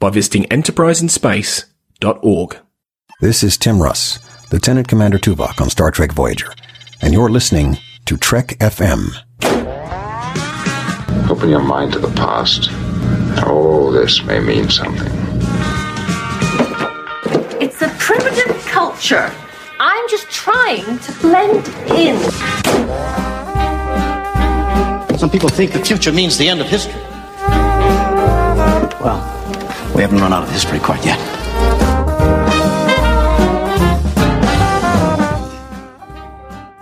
by visiting enterpriseinspace.org. This is Tim Russ, Lieutenant Commander Tuvok on Star Trek Voyager, and you're listening to Trek FM. Open your mind to the past. All this may mean something. It's a primitive culture. I'm just trying to blend in. Some people think the future means the end of history. Well, we haven't run out of history quite yet.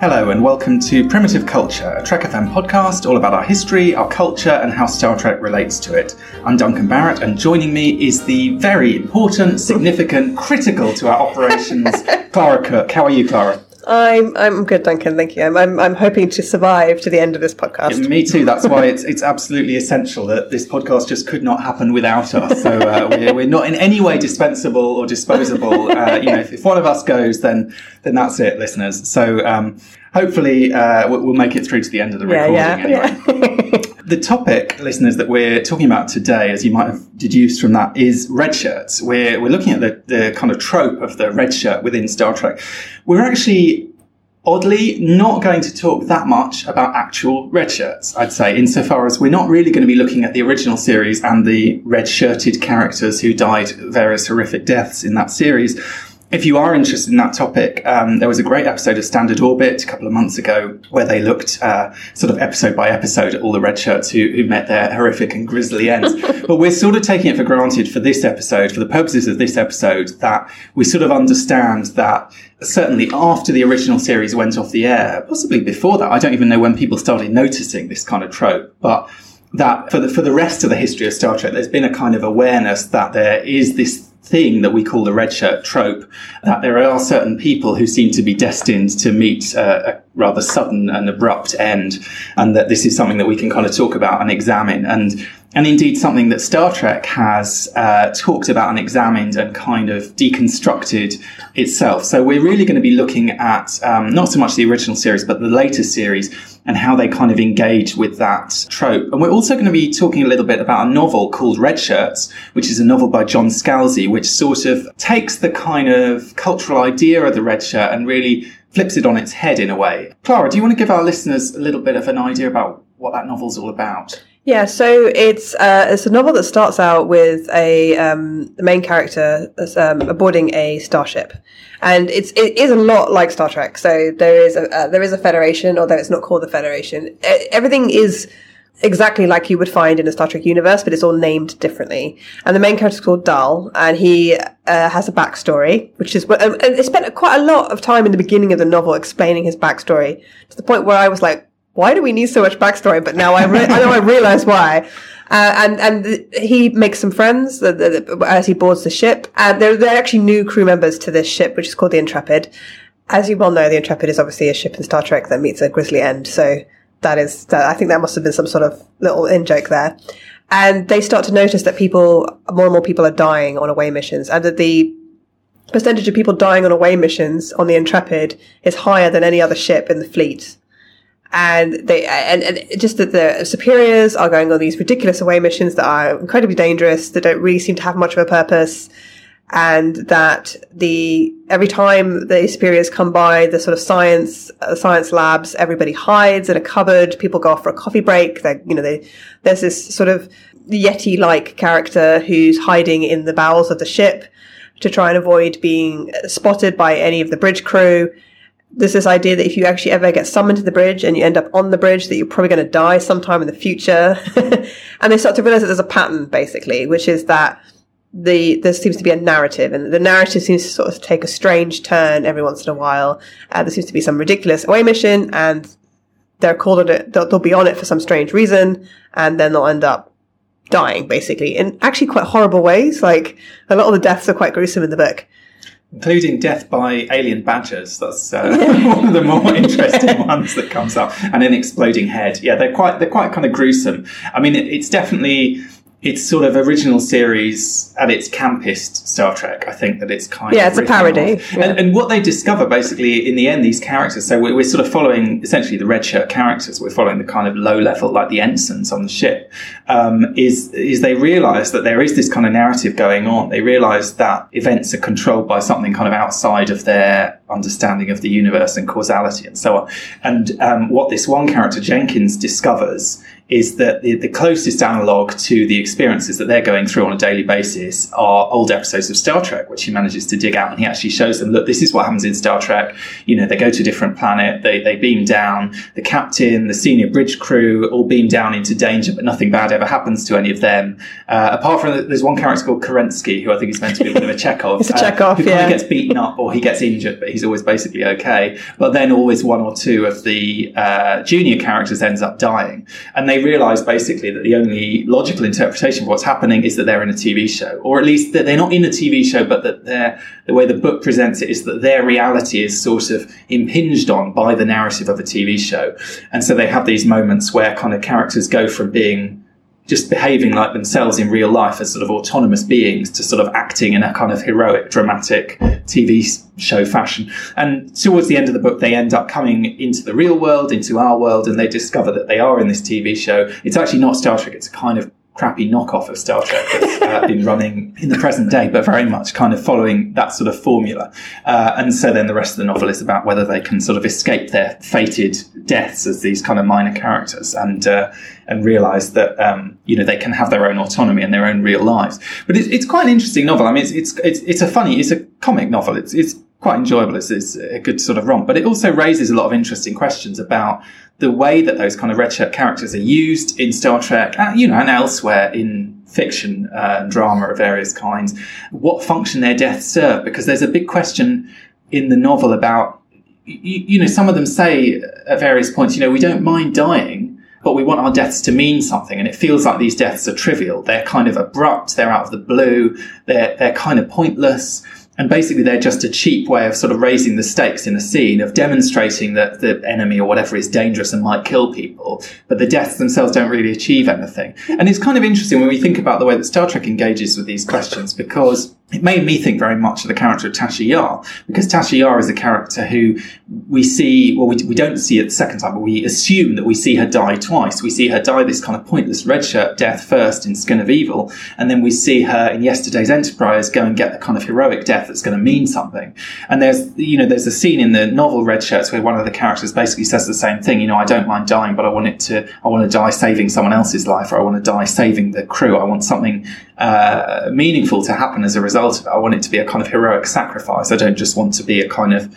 Hello and welcome to Primitive Culture, a Trek FM podcast all about our history, our culture, and how Star Trek relates to it. I'm Duncan Barrett, and joining me is the very important, significant, critical to our operations, Clara Cook. How are you, Clara? I'm I'm good, Duncan. Thank you. I'm I'm, I'm hoping to survive to the end of this podcast. Me too. That's why it's it's absolutely essential that this podcast just could not happen without us. So uh, we're, we're not in any way dispensable or disposable. Uh, you know, if, if, one of us goes, then then that's it, listeners. So um, hopefully uh, we'll, we'll, make it through to the end of the recording. Yeah, yeah, anyway. Yeah. the topic, listeners, that we're talking about today, as you might have deduced from that, is red shirts. We're, we're looking at the, the kind of trope of the red shirt within Star Trek. We're actually oddly not going to talk that much about actual red shirts, I'd say, insofar as we're not really going to be looking at the original series and the red shirted characters who died various horrific deaths in that series if you are interested in that topic, um, there was a great episode of Standard Orbit a couple of months ago where they looked uh, sort of episode by episode at all the red shirts who, who met their horrific and grisly ends. but we're sort of taking it for granted for this episode, for the purposes of this episode, that we sort of understand that certainly after the original series went off the air, possibly before that, I don't even know when people started noticing this kind of trope, but that for the for the rest of the history of Star Trek, there's been a kind of awareness that there is this thing that we call the red shirt trope, that there are certain people who seem to be destined to meet a rather sudden and abrupt end, and that this is something that we can kind of talk about and examine. And and indeed something that Star Trek has uh, talked about and examined and kind of deconstructed itself. So we're really going to be looking at um, not so much the original series, but the later series and how they kind of engage with that trope. And we're also going to be talking a little bit about a novel called Red Shirts, which is a novel by John Scalzi, which sort of takes the kind of cultural idea of the red shirt and really flips it on its head in a way. Clara, do you want to give our listeners a little bit of an idea about what that novel's all about? Yeah, so it's uh, it's a novel that starts out with a um, the main character um, boarding a starship, and it's it is a lot like Star Trek. So there is a uh, there is a Federation, although it's not called the Federation. Everything is exactly like you would find in a Star Trek universe, but it's all named differently. And the main character is called Dahl, and he uh, has a backstory, which is um, and spent quite a lot of time in the beginning of the novel explaining his backstory to the point where I was like, why do we need so much backstory? But now I, re- I know I realize why. Uh, and and the, he makes some friends as he boards the ship. And they're, they're actually new crew members to this ship, which is called the Intrepid. As you well know, the Intrepid is obviously a ship in Star Trek that meets a grisly end. So that is, that, I think that must have been some sort of little in joke there. And they start to notice that people, more and more people are dying on away missions and that the percentage of people dying on away missions on the Intrepid is higher than any other ship in the fleet and they and, and just that the superiors are going on these ridiculous away missions that are incredibly dangerous that don't really seem to have much of a purpose. And that the every time the superiors come by the sort of science uh, science labs everybody hides in a cupboard. People go off for a coffee break. They you know they there's this sort of yeti like character who's hiding in the bowels of the ship to try and avoid being spotted by any of the bridge crew there's this idea that if you actually ever get summoned to the bridge and you end up on the bridge, that you're probably going to die sometime in the future. and they start to realize that there's a pattern, basically, which is that the there seems to be a narrative, and the narrative seems to sort of take a strange turn every once in a while. Uh, there seems to be some ridiculous away mission, and they're called on it. They'll, they'll be on it for some strange reason, and then they'll end up dying, basically, in actually quite horrible ways. Like a lot of the deaths are quite gruesome in the book. Including death by alien badgers. That's uh, one of the more interesting ones that comes up, and an exploding head. Yeah, they're quite they're quite kind of gruesome. I mean, it, it's definitely it's sort of original series at its campest Star Trek. I think that it's kind of. Yeah, of it's a parody, yeah. And, and what they discover basically in the end, these characters. So we're, we're sort of following essentially the red shirt characters. We're following the kind of low level, like the ensigns on the ship. Um, is is they realise that there is this kind of narrative going on. They realise that events are controlled by something kind of outside of their understanding of the universe and causality and so on. And um, what this one character Jenkins discovers is that the, the closest analog to the experiences that they're going through on a daily basis are old episodes of Star Trek, which he manages to dig out. And he actually shows them, look, this is what happens in Star Trek. You know, they go to a different planet, they, they beam down, the captain, the senior bridge crew all beam down into danger, but nothing bad ever happens to any of them. Uh, apart from, there's one character called Kerensky, who I think is meant to be a bit of a Chekhov. It's a Chekhov, who kind of gets beaten up or he gets injured, but he's always basically okay. But then always one or two of the uh, junior characters ends up dying, and they realise basically that the only logical interpretation of what's happening is that they're in a TV show, or at least that they're not in a TV show, but that they're the way the book presents it is that their reality is sort of impinged on by the narrative of a TV show, and so they have these moments where kind of characters go from being just behaving like themselves in real life as sort of autonomous beings to sort of acting in a kind of heroic, dramatic TV show fashion. And towards the end of the book, they end up coming into the real world, into our world, and they discover that they are in this TV show. It's actually not Star Trek, it's a kind of crappy knockoff of Star Trek that's uh, been running in the present day, but very much kind of following that sort of formula. Uh, and so then the rest of the novel is about whether they can sort of escape their fated deaths as these kind of minor characters and uh, and realize that um, you know they can have their own autonomy and their own real lives. But it's, it's quite an interesting novel. I mean, it's, it's it's it's a funny, it's a comic novel. It's it's quite enjoyable. It's, it's a good sort of romp, but it also raises a lot of interesting questions about the way that those kind of red shirt characters are used in Star Trek, uh, you know, and elsewhere in fiction uh, and drama of various kinds. What function their deaths serve? Because there's a big question in the novel about, you, you know, some of them say at various points, you know, we don't mind dying. But we want our deaths to mean something, and it feels like these deaths are trivial. They're kind of abrupt. They're out of the blue. They're they're kind of pointless. And basically, they're just a cheap way of sort of raising the stakes in a scene, of demonstrating that the enemy or whatever is dangerous and might kill people. But the deaths themselves don't really achieve anything. And it's kind of interesting when we think about the way that Star Trek engages with these questions, because it made me think very much of the character of Tasha Yar, because Tasha Yar is a character who we see, well, we, we don't see it the second time, but we assume that we see her die twice. We see her die this kind of pointless red shirt death first in Skin of Evil, and then we see her in Yesterday's Enterprise go and get the kind of heroic death that's going to mean something. And there's, you know, there's a scene in the novel Red Shirts where one of the characters basically says the same thing. You know, I don't mind dying, but I want it to, I want to die saving someone else's life, or I want to die saving the crew. I want something uh, meaningful to happen as a result of it. I want it to be a kind of heroic sacrifice. I don't just want to be a kind of,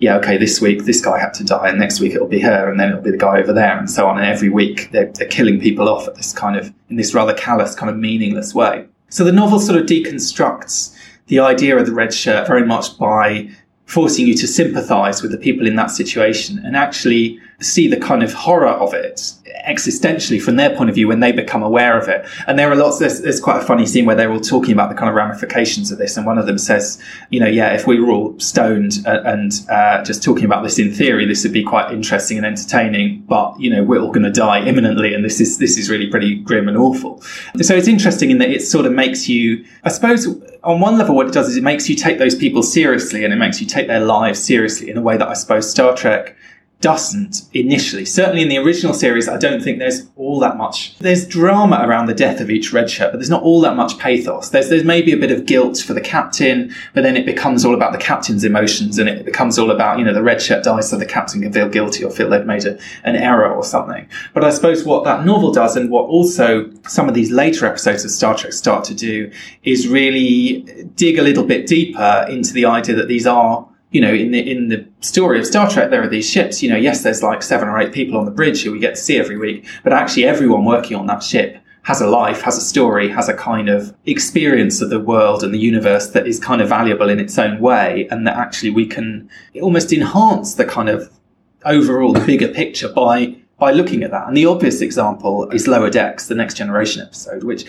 yeah, okay, this week this guy had to die, and next week it'll be her, and then it'll be the guy over there, and so on. And every week they're, they're killing people off at this kind of, in this rather callous, kind of meaningless way. So the novel sort of deconstructs the idea of the red shirt very much by forcing you to sympathize with the people in that situation and actually see the kind of horror of it existentially from their point of view when they become aware of it. And there are lots, there's, there's quite a funny scene where they're all talking about the kind of ramifications of this. And one of them says, you know, yeah, if we were all stoned and uh, just talking about this in theory, this would be quite interesting and entertaining. But, you know, we're all going to die imminently. And this is, this is really pretty grim and awful. So it's interesting in that it sort of makes you, I suppose, on one level, what it does is it makes you take those people seriously and it makes you take their lives seriously in a way that I suppose Star Trek doesn't initially. Certainly in the original series, I don't think there's all that much. There's drama around the death of each red shirt, but there's not all that much pathos. There's there's maybe a bit of guilt for the captain, but then it becomes all about the captain's emotions, and it becomes all about you know the red shirt dies so the captain can feel guilty or feel they've made a, an error or something. But I suppose what that novel does, and what also some of these later episodes of Star Trek start to do, is really dig a little bit deeper into the idea that these are you know, in the in the story of Star Trek, there are these ships. You know, yes, there's like seven or eight people on the bridge who we get to see every week, but actually, everyone working on that ship has a life, has a story, has a kind of experience of the world and the universe that is kind of valuable in its own way, and that actually we can almost enhance the kind of overall the bigger picture by by looking at that. And the obvious example is Lower Decks, the Next Generation episode, which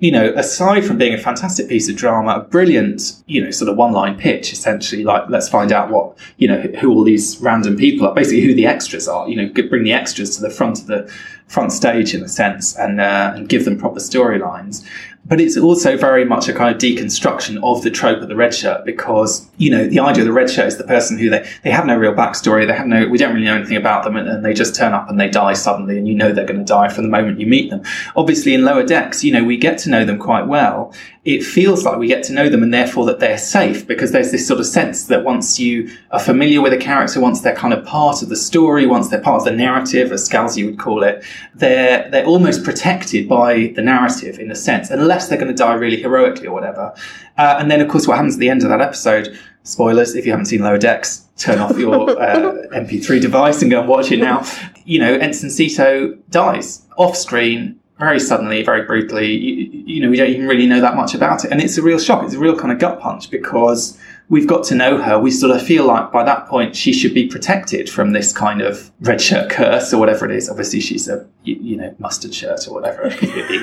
you know, aside from being a fantastic piece of drama, a brilliant, you know, sort of one line pitch, essentially, like, let's find out what, you know, who all these random people are, basically who the extras are, you know, bring the extras to the front of the front stage in a sense and, uh, and give them proper storylines but it's also very much a kind of deconstruction of the trope of the red shirt because you know the idea of the red shirt is the person who they they have no real backstory they have no we don't really know anything about them and, and they just turn up and they die suddenly and you know they're going to die from the moment you meet them. Obviously in lower decks you know we get to know them quite well it feels like we get to know them and therefore that they're safe because there's this sort of sense that once you are familiar with a character once they're kind of part of the story once they're part of the narrative as Scalzi would call it they're they're almost protected by the narrative in a sense unless they're going to die really heroically or whatever. Uh, and then, of course, what happens at the end of that episode, spoilers, if you haven't seen Lower Decks, turn off your uh, MP3 device and go and watch it now. You know, Ensign Sito dies off screen very suddenly, very brutally. You, you, know, we don't even really know that much about it. And it's a real shock. It's a real kind of gut punch because we've got to know her. We sort of feel like by that point she should be protected from this kind of red shirt curse or whatever it is. Obviously, she's a you, you know mustard shirt or whatever.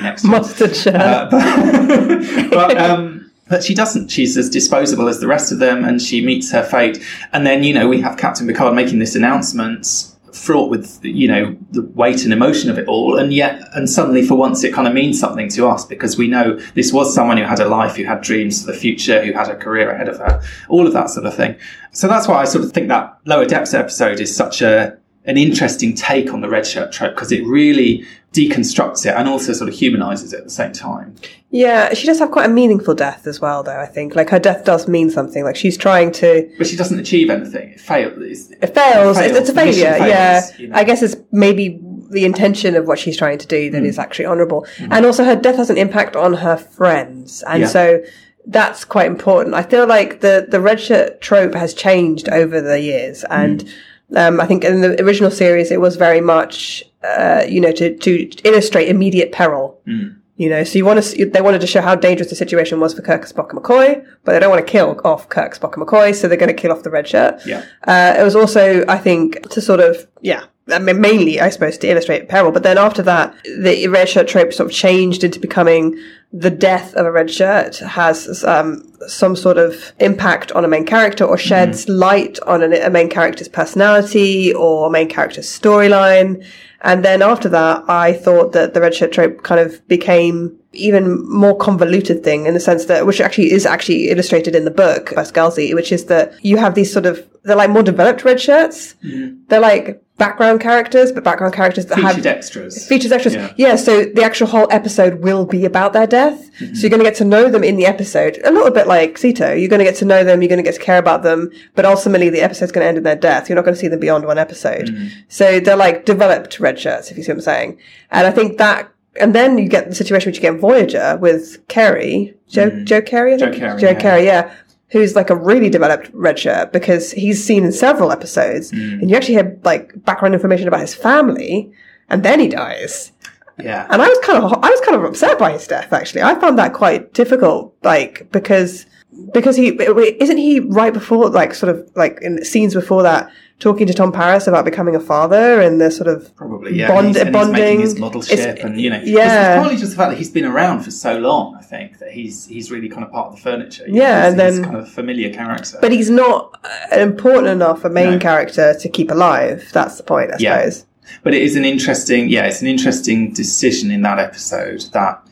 Next mustard shirt. Uh, but, but, um, but she doesn't. She's as disposable as the rest of them, and she meets her fate. And then you know we have Captain Picard making this announcement fraught with you know the weight and emotion of it all and yet and suddenly for once it kind of means something to us because we know this was someone who had a life who had dreams for the future who had a career ahead of her all of that sort of thing. So that's why i sort of think that Lower Decks episode is such a an interesting take on the red shirt trope because it really deconstructs it and also sort of humanizes it at the same time. Yeah, she does have quite a meaningful death as well, though. I think like her death does mean something. Like she's trying to, but she doesn't achieve anything. It, fail- it fails. It fails. It's, it's a failure. Fails, yeah, you know? I guess it's maybe the intention of what she's trying to do that mm. is actually honourable, mm. and also her death has an impact on her friends, and yeah. so that's quite important. I feel like the the red shirt trope has changed over the years, and. Mm um, I think in the original series, it was very much, uh, you know, to, to illustrate immediate peril. Mm. You know, so you want to, they wanted to show how dangerous the situation was for Kirk, Spock, and McCoy, but they don't want to kill off Kirk, Spock, and McCoy, so they're going to kill off the red shirt. Yeah. Uh, it was also, I think, to sort of, yeah, I mean, mainly, I suppose, to illustrate peril. But then after that, the red shirt trope sort of changed into becoming the death of a red shirt has um, some sort of impact on a main character or sheds mm. light on a main character's personality or a main character's storyline. And then after that, I thought that the red shirt trope kind of became even more convoluted thing in the sense that, which actually is actually illustrated in the book by Scalzi, which is that you have these sort of, they're like more developed red shirts. Mm. They're like background characters, but background characters that featured have extras. Featured extras. Yeah. yeah. so the actual whole episode will be about their death. Mm-hmm. So you're going to get to know them in the episode, a little bit like Sito. You're going to get to know them. You're going to get to care about them, but ultimately the episode's going to end in their death. You're not going to see them beyond one episode. Mm-hmm. So they're like developed red shirts, if you see what I'm saying. And I think that. And then you get the situation which you get in Voyager with Carey, Joe, mm-hmm. Joe Carey, I think? Joe Carey, Joe yeah. Carey, yeah who's like a really developed red shirt because he's seen in several episodes mm. and you actually have like background information about his family and then he dies. Yeah. And I was kind of, I was kind of upset by his death actually. I found that quite difficult, like, because, because he, isn't he right before, like, sort of, like, in scenes before that, talking to Tom Paris about becoming a father and the sort of probably yeah, bond, and he's, bonding. And his model ship, and you know, yeah, it's probably just the fact that he's been around for so long. I think that he's he's really kind of part of the furniture. Yeah, know, and then kind of familiar character, but he's not an important enough a main no. character to keep alive. That's the point, I yeah. suppose. But it is an interesting, yeah, it's an interesting decision in that episode that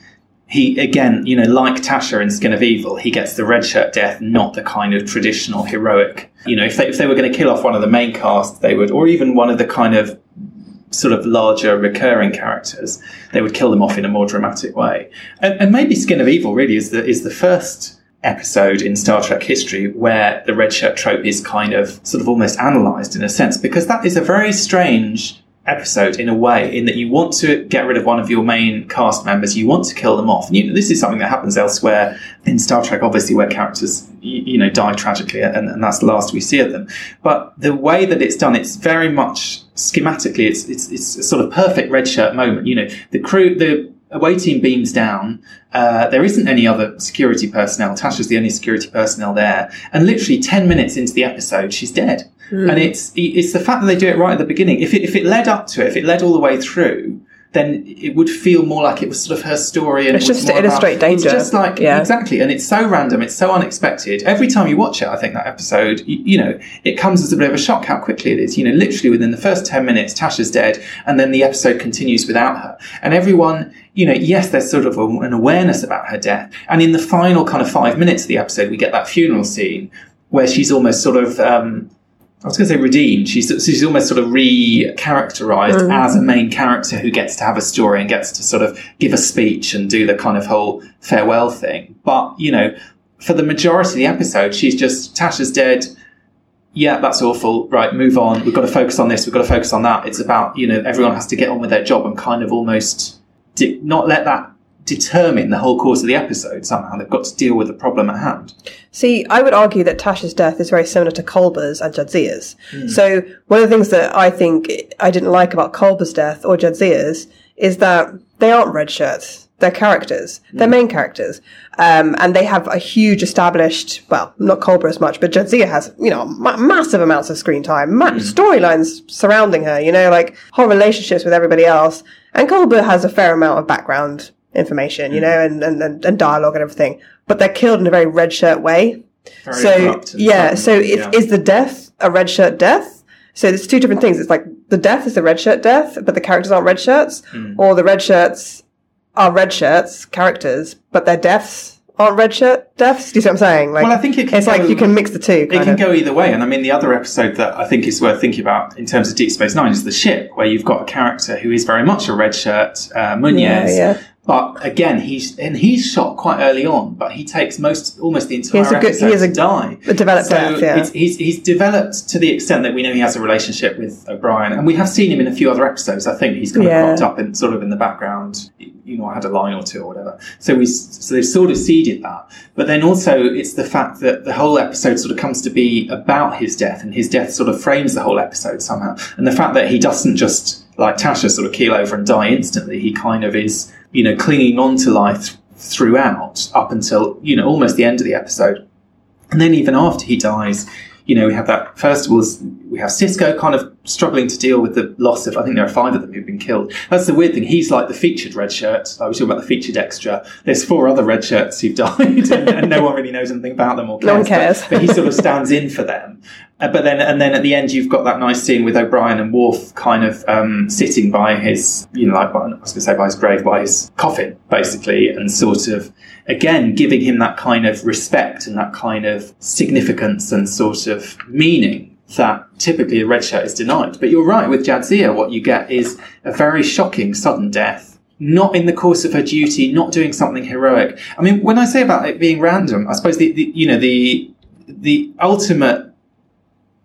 he again, you know, like Tasha in Skin of Evil, he gets the red shirt death, not the kind of traditional heroic. You know, if they, if they were going to kill off one of the main cast, they would, or even one of the kind of sort of larger recurring characters, they would kill them off in a more dramatic way. And, and maybe Skin of Evil really is the is the first episode in Star Trek history where the red shirt trope is kind of sort of almost analysed in a sense, because that is a very strange episode in a way in that you want to get rid of one of your main cast members you want to kill them off and you know, this is something that happens elsewhere in star trek obviously where characters you, you know die tragically and, and, that's the last we see of them but the way that it's done it's very much schematically it's it's, it's a sort of perfect red shirt moment you know the crew the away team beams down. Uh, there isn't any other security personnel. Tasha's the only security personnel there. And literally 10 minutes into the episode, she's dead. And it's, it's the fact that they do it right at the beginning. If it, if it led up to it, if it led all the way through, then it would feel more like it was sort of her story. And It's it just to more about- illustrate danger. It's just like, Yeah. exactly. And it's so random. It's so unexpected. Every time you watch it, I think that episode, you, you know, it comes as a bit of a shock how quickly it is. You know, literally within the first 10 minutes, Tasha's dead and then the episode continues without her. And everyone, you know, yes, there's sort of a, an awareness about her death. And in the final kind of five minutes of the episode, we get that funeral scene where she's almost sort of, um, I was going to say redeemed. She's she's almost sort of re-characterized mm-hmm. as a main character who gets to have a story and gets to sort of give a speech and do the kind of whole farewell thing. But you know, for the majority of the episode, she's just Tasha's dead. Yeah, that's awful. Right, move on. We've got to focus on this. We've got to focus on that. It's about you know everyone has to get on with their job and kind of almost di- not let that determine the whole course of the episode. Somehow they've got to deal with the problem at hand. See, I would argue that Tasha's death is very similar to Culber's and Jadzia's. Hmm. So one of the things that I think I didn't like about Culber's death or Jadzia's is that they aren't red shirts. They're characters. They're hmm. main characters. Um, and they have a huge established, well, not Culber as much, but Jadzia has, you know, ma- massive amounts of screen time, ma- hmm. storylines surrounding her, you know, like whole relationships with everybody else. And Culber has a fair amount of background information, you know, and, and, and, dialogue and everything. But they're killed in a very red shirt way. Very so yeah, so it, yeah. is the death a red shirt death? So there's two different things. It's like the death is the red shirt death, but the characters aren't red shirts, Hmm. or the red shirts are red shirts characters, but their deaths aren't red shirt deaths. Do you see what I'm saying? Like, Well, I think it can it's like you can mix the two. It can of. go either way. And I mean, the other episode that I think is worth thinking about in terms of Deep Space Nine is the ship, where you've got a character who is very much a red shirt, uh, Muniz. Yeah, yeah. But again, he's and he's shot quite early on, but he takes most almost the entire has a good- episode he has a- to die. a developed so death, yeah. he's he's developed to the extent that we know he has a relationship with O'Brien, and we have seen him in a few other episodes. I think he's kind of Yeah. cropped up in sort of in the background. You know, I had a line or two or whatever. So we so they've sort of seeded that, but then also it's the fact that the whole episode sort of comes to be about his death, and his death sort of frames the whole episode somehow, and the fact that he doesn't just like Tasha sort of keel over and die instantly. He kind of is, you know, clinging on to life throughout up until you know almost the end of the episode. And then even after he dies, you know, we have that, first of all, we have Sisko kind of struggling to deal with the loss of, I think there are five of them who've been killed. That's the weird thing. He's like the featured red shirt. Like we talk about the featured extra. There's four other red shirts who've died and, and no one really knows anything about them or cares. No one cares. But, but he sort of stands in for them. Uh, but then, and then at the end, you've got that nice scene with O'Brien and Worf kind of um, sitting by his, you know, like by, I was going to say by his grave, by his coffin, basically, and sort of again giving him that kind of respect and that kind of significance and sort of meaning that typically a red shirt is denied. But you're right with Jadzia, what you get is a very shocking sudden death. Not in the course of her duty, not doing something heroic. I mean, when I say about it being random, I suppose the, the you know the the ultimate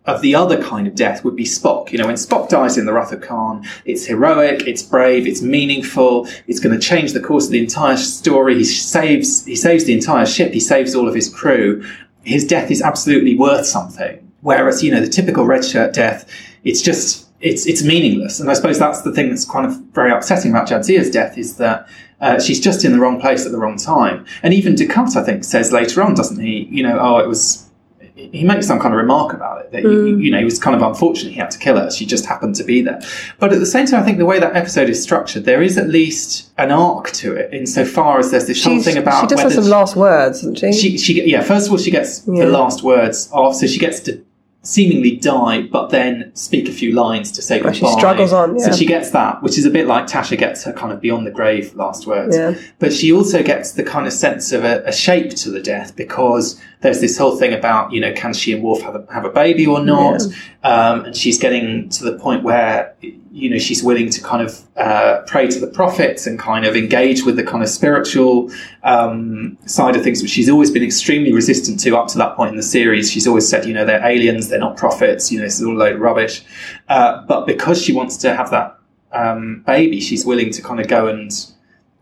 of the other kind of death would be Spock. You know, when Spock dies in the Wrath of Khan, it's heroic, it's brave, it's meaningful, it's going to change the course of the entire story. He saves, he saves the entire ship, he saves all of his crew. His death is absolutely worth something. Whereas, you know, the typical red shirt death, it's just, it's, it's meaningless. And I suppose that's the thing that's kind of very upsetting about Jadzia's death is that uh, she's just in the wrong place at the wrong time. And even Dukat, I think, says later on, doesn't he? You know, oh, it was, he makes some kind of remark about it that you, you know it was kind of unfortunate he had to kill her. She just happened to be there. But at the same time, I think the way that episode is structured, there is at least an arc to it insofar as there's this whole thing about she does have whether some last words, doesn't she? she she yeah first of all she gets Yeah. the last words off so she gets to seemingly die but then speak a few lines to say goodbye she struggles on, so she gets that which is a bit like Tasha gets her kind of beyond the grave last words. Yeah. but she also gets the kind of sense of a, a shape to the death because there's this whole thing about you know can she and Worf have a, have a baby or not um, and she's getting to the point where you know she's willing to kind of uh, pray to the prophets and kind of engage with the kind of spiritual um, side of things, which she's always been extremely resistant to up to that point in the series. She's always said, you know, they're aliens, they're not prophets, you know, this is all a load of rubbish. Uh, but because she wants to have that um, baby, she's willing to kind of go and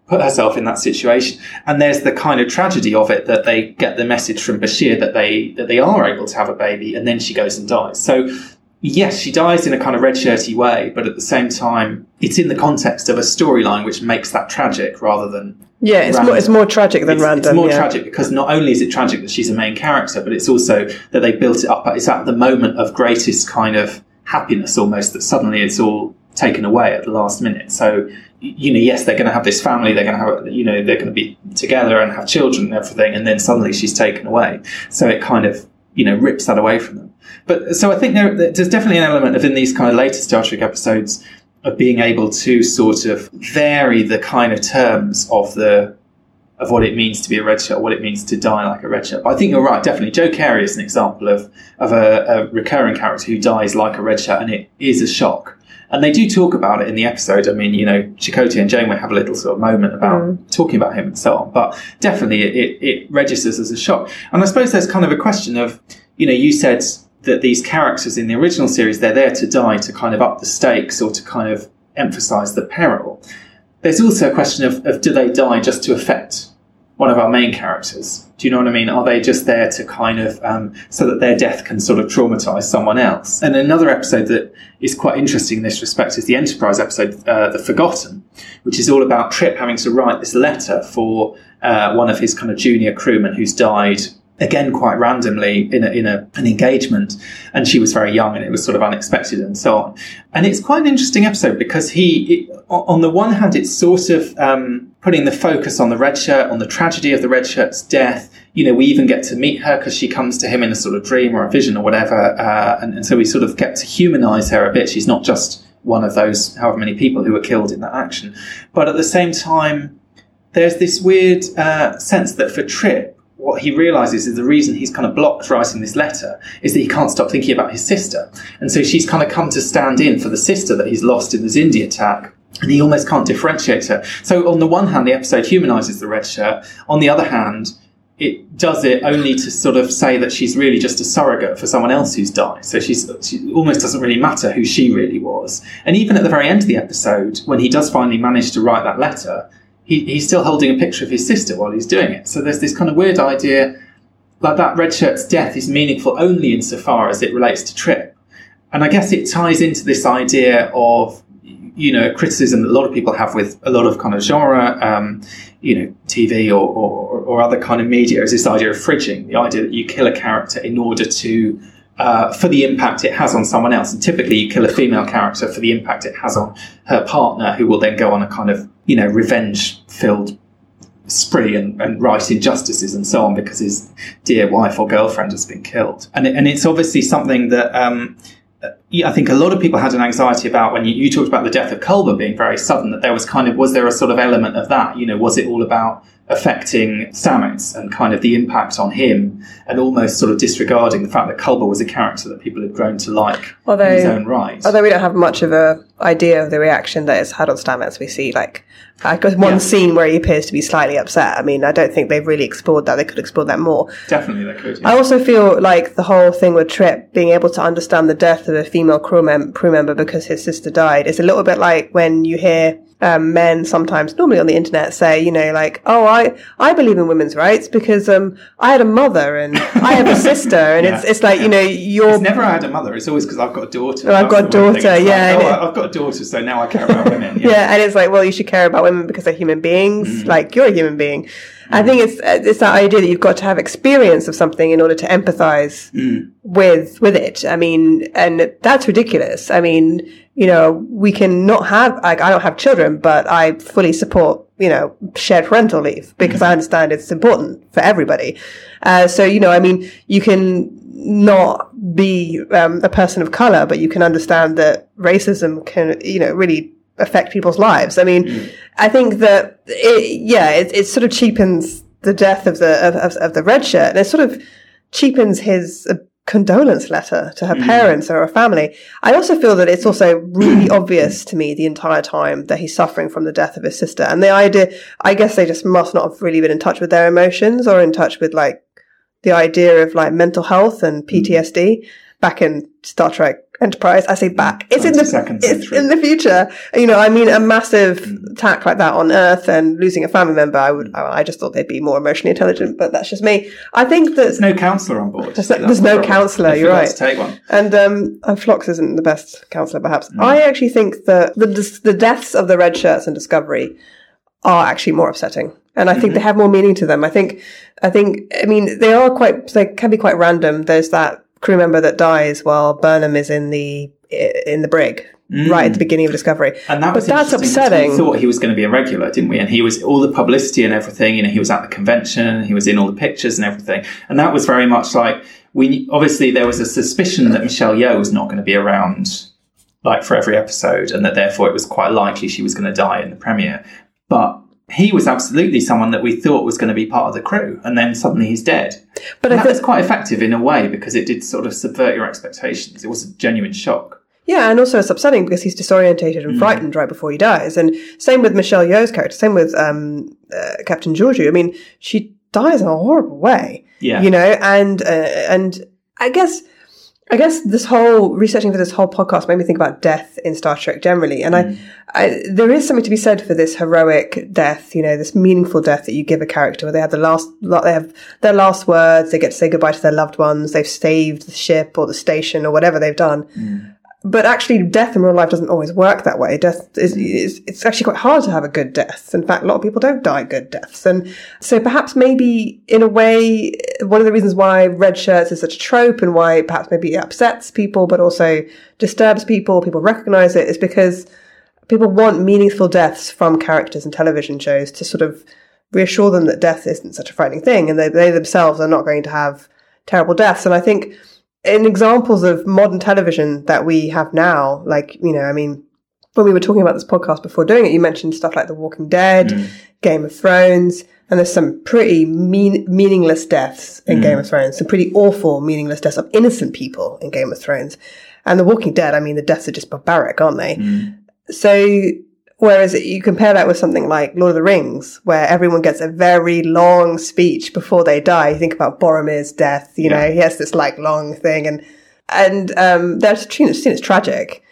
put herself in that situation. And there's the kind of tragedy of it that they get the message from Bashir that they that they are able to have a baby, and then she goes and dies. So yes, she dies in a kind of red shirty way, but at the same time, it's in the context of a storyline which makes that tragic rather than Yeah, it's random. more it's more tragic than it's, random. It's more yeah. tragic because not only is it tragic that she's a main character, but it's also that they built it up. It's at the moment of greatest kind of happiness almost that suddenly it's all taken away at the last minute. So, you know, yes, they're going to have this family, they're going to have, you know, they're going to be together and have children and everything. And then suddenly she's taken away. So it kind of, you know, rips that away from them. But so I think there, there's definitely an element of in these kind of later Star Trek episodes of being able to sort of vary the kind of terms of the of what it means to be a red shirt, what it means to die like a red shirt. But I think you're right, definitely. Joe Carey is an example of of a, a recurring character who dies like a red shirt, and it is a shock. And they do talk about it in the episode. I mean, you know, Chakotay and Janeway have a little sort of moment about mm. talking about him and so on. But definitely, it, it, it registers as a shock. And I suppose there's kind of a question of, you know, you said that these characters in the original series they're there to die to kind of up the stakes or to kind of emphasize the peril. There's also a question of, of do they die just to affect one of our main characters? Do you know what I mean? Are they just there to kind of um, so that their death can sort of traumatize someone else? And another episode that is quite interesting in this respect is the Enterprise episode, uh, The Forgotten, which is all about Trip having to write this letter for uh, one of his kind of junior crewmen who's died again quite randomly in a, in a, an engagement and she was very young and it was sort of unexpected and so on and it's quite an interesting episode because he it, on the one hand it's sort of um, putting the focus on the red shirt on the tragedy of the red shirt's death you know we even get to meet her because she comes to him in a sort of dream or a vision or whatever uh, and, and so we sort of get to humanize her a bit she's not just one of those however many people who were killed in that action but at the same time there's this weird uh, sense that for Trip, what he realizes is the reason he's kind of blocked writing this letter is that he can't stop thinking about his sister. And so she's kind of come to stand in for the sister that he's lost in the Xindi attack. And he almost can't differentiate her. So on the one hand, the episode humanizes the red shirt. On the other hand, it does it only to sort of say that she's really just a surrogate for someone else who's died. So she's she almost doesn't really matter who she really was. And even at the very end of the episode, when he does finally manage to write that letter, he, he's still holding a picture of his sister while he's doing it. So there's this kind of weird idea like that red shirt's death is meaningful only insofar as it relates to Trip. And I guess it ties into this idea of, you know, criticism that a lot of people have with a lot of kind of genre, um, you know, TV or, or, or other kind of media is this idea of fridging, the idea that you kill a character in order to, uh, for the impact it has on someone else. And typically you kill a female character for the impact it has on her partner, who will then go on a kind of, you know, revenge filled spree and, and write injustices and so on because his dear wife or girlfriend has been killed. And, it, and it's obviously something that um, I think a lot of people had an anxiety about when you, you talked about the death of Culber being very sudden, that there was kind of, was there a sort of element of that? You know, was it all about affecting Stamets and kind of the impact on him and almost sort of disregarding the fact that Culber was a character that people had grown to like Although- in his own right? Although we don't have much of a idea of the reaction that it's had on Stamets, we see like I got one Yeah. scene where he appears to be slightly upset. I mean, I don't think they've really explored that. They could explore that more. Definitely they could. yeah. I also feel like the whole thing with Trip being able to understand the death of a female crew, mem- crew member because his sister died It's a little bit like when you hear um, men sometimes, normally on the internet, say, you know, like, "Oh, I I believe in women's rights because um, I had a mother and I have a sister," and it's Yeah. it's like you know you're It's never had a mother. It's always because I've got a daughter. Oh, I've got a daughter, It's like, yeah, oh, I've got a daughter, so now I care about women. yeah. and it's like, well, you should care about women because they're human beings. Like you're a human being. I think it's uh, it's that idea that you've got to have experience of something in order to empathize with with it. I mean, and that's ridiculous. I mean, you know, we can not have like I don't have children, but I fully support you know shared parental leave because I understand it's important for everybody. Uh, so you know, I mean, you can not be um, a person of color, but you can understand that racism can you know really affect people's lives. I mean, mm. I think that it, yeah, it, it sort of cheapens the death of the of, of, the red shirt, and it sort of cheapens his uh, condolence letter to her mm. parents or her family. I also feel that it's also really obvious to me the entire time that he's suffering from the death of his sister, and the idea. I guess they just must not have really been in touch with their emotions or in touch with like the idea of like mental health and mm. PTSD back in Star Trek Enterprise. I say back. It's in the it's in the future. You know, I mean, a massive attack like that on Earth and losing a family member. I would. I just thought they'd be more emotionally intelligent, but that's just me. I think that There's no counsellor on board. There's no- there's no counsellor, They you're right. To take one. And um, and Phlox isn't the best counselor, perhaps. Mm. I actually think that the the deaths of the red shirts and Discovery are actually more upsetting, and I think Mm-hmm. they have more meaning to them. I think, I think, I mean, they are quite, they can be quite random. There's that crew member that dies while Burnham is in the in the brig. Right at the beginning of Discovery, Mm. And that but was that's upsetting. We thought he was going to be a regular, didn't we? And he was all the publicity and everything. You know, he was at the convention, he was in all the pictures and everything. And that was very much like we obviously there was a suspicion that Michelle Yeoh was not going to be around like for every episode, and that therefore it was quite likely she was going to die in the premiere. But he was absolutely someone that we thought was going to be part of the crew, and then suddenly he's dead. But And I that was quite effective in a way because it did sort of subvert your expectations. It was a genuine shock. Yeah, and also it's upsetting because he's disorientated Mm. and frightened right before he dies. And same with Michelle Yeoh's character, same with um, uh, Captain Georgiou. I mean, she dies in a horrible way. Yeah. You know, and uh, and I guess I guess this whole researching for this whole podcast made me think about death in Star Trek generally. And Mm. I, I there is something to be said for this heroic death, you know, this meaningful death that you give a character where they have the last they have their last words, they get to say goodbye to their loved ones, they've saved the ship or the station or whatever they've done but actually death in real life doesn't always work that way. Death is, is it's actually quite hard to have a good death. In fact a lot of people don't die good deaths. And so perhaps maybe in a way one of the reasons why red shirts is such a trope and why perhaps maybe it upsets people but also disturbs people people recognize it is because people want meaningful deaths from characters and television shows to sort of reassure them that death isn't such a frightening thing and they, they themselves are not going to have terrible deaths. And i think in examples of modern television that we have now, like, you know, I mean, when we were talking about this podcast before doing it, you mentioned stuff like The Walking Dead, mm. Game of Thrones, and there's some pretty mean, meaningless deaths in mm. Game of Thrones, some pretty awful, meaningless deaths of innocent people in Game of Thrones. And The Walking Dead, I mean, the deaths are just barbaric, aren't they? Mm. So, whereas you compare that with something like Lord of the Rings, where everyone gets a very long speech before they die. You think about Boromir's death, you know, he has this like long thing and, and, um, that's, you know, it's tragic,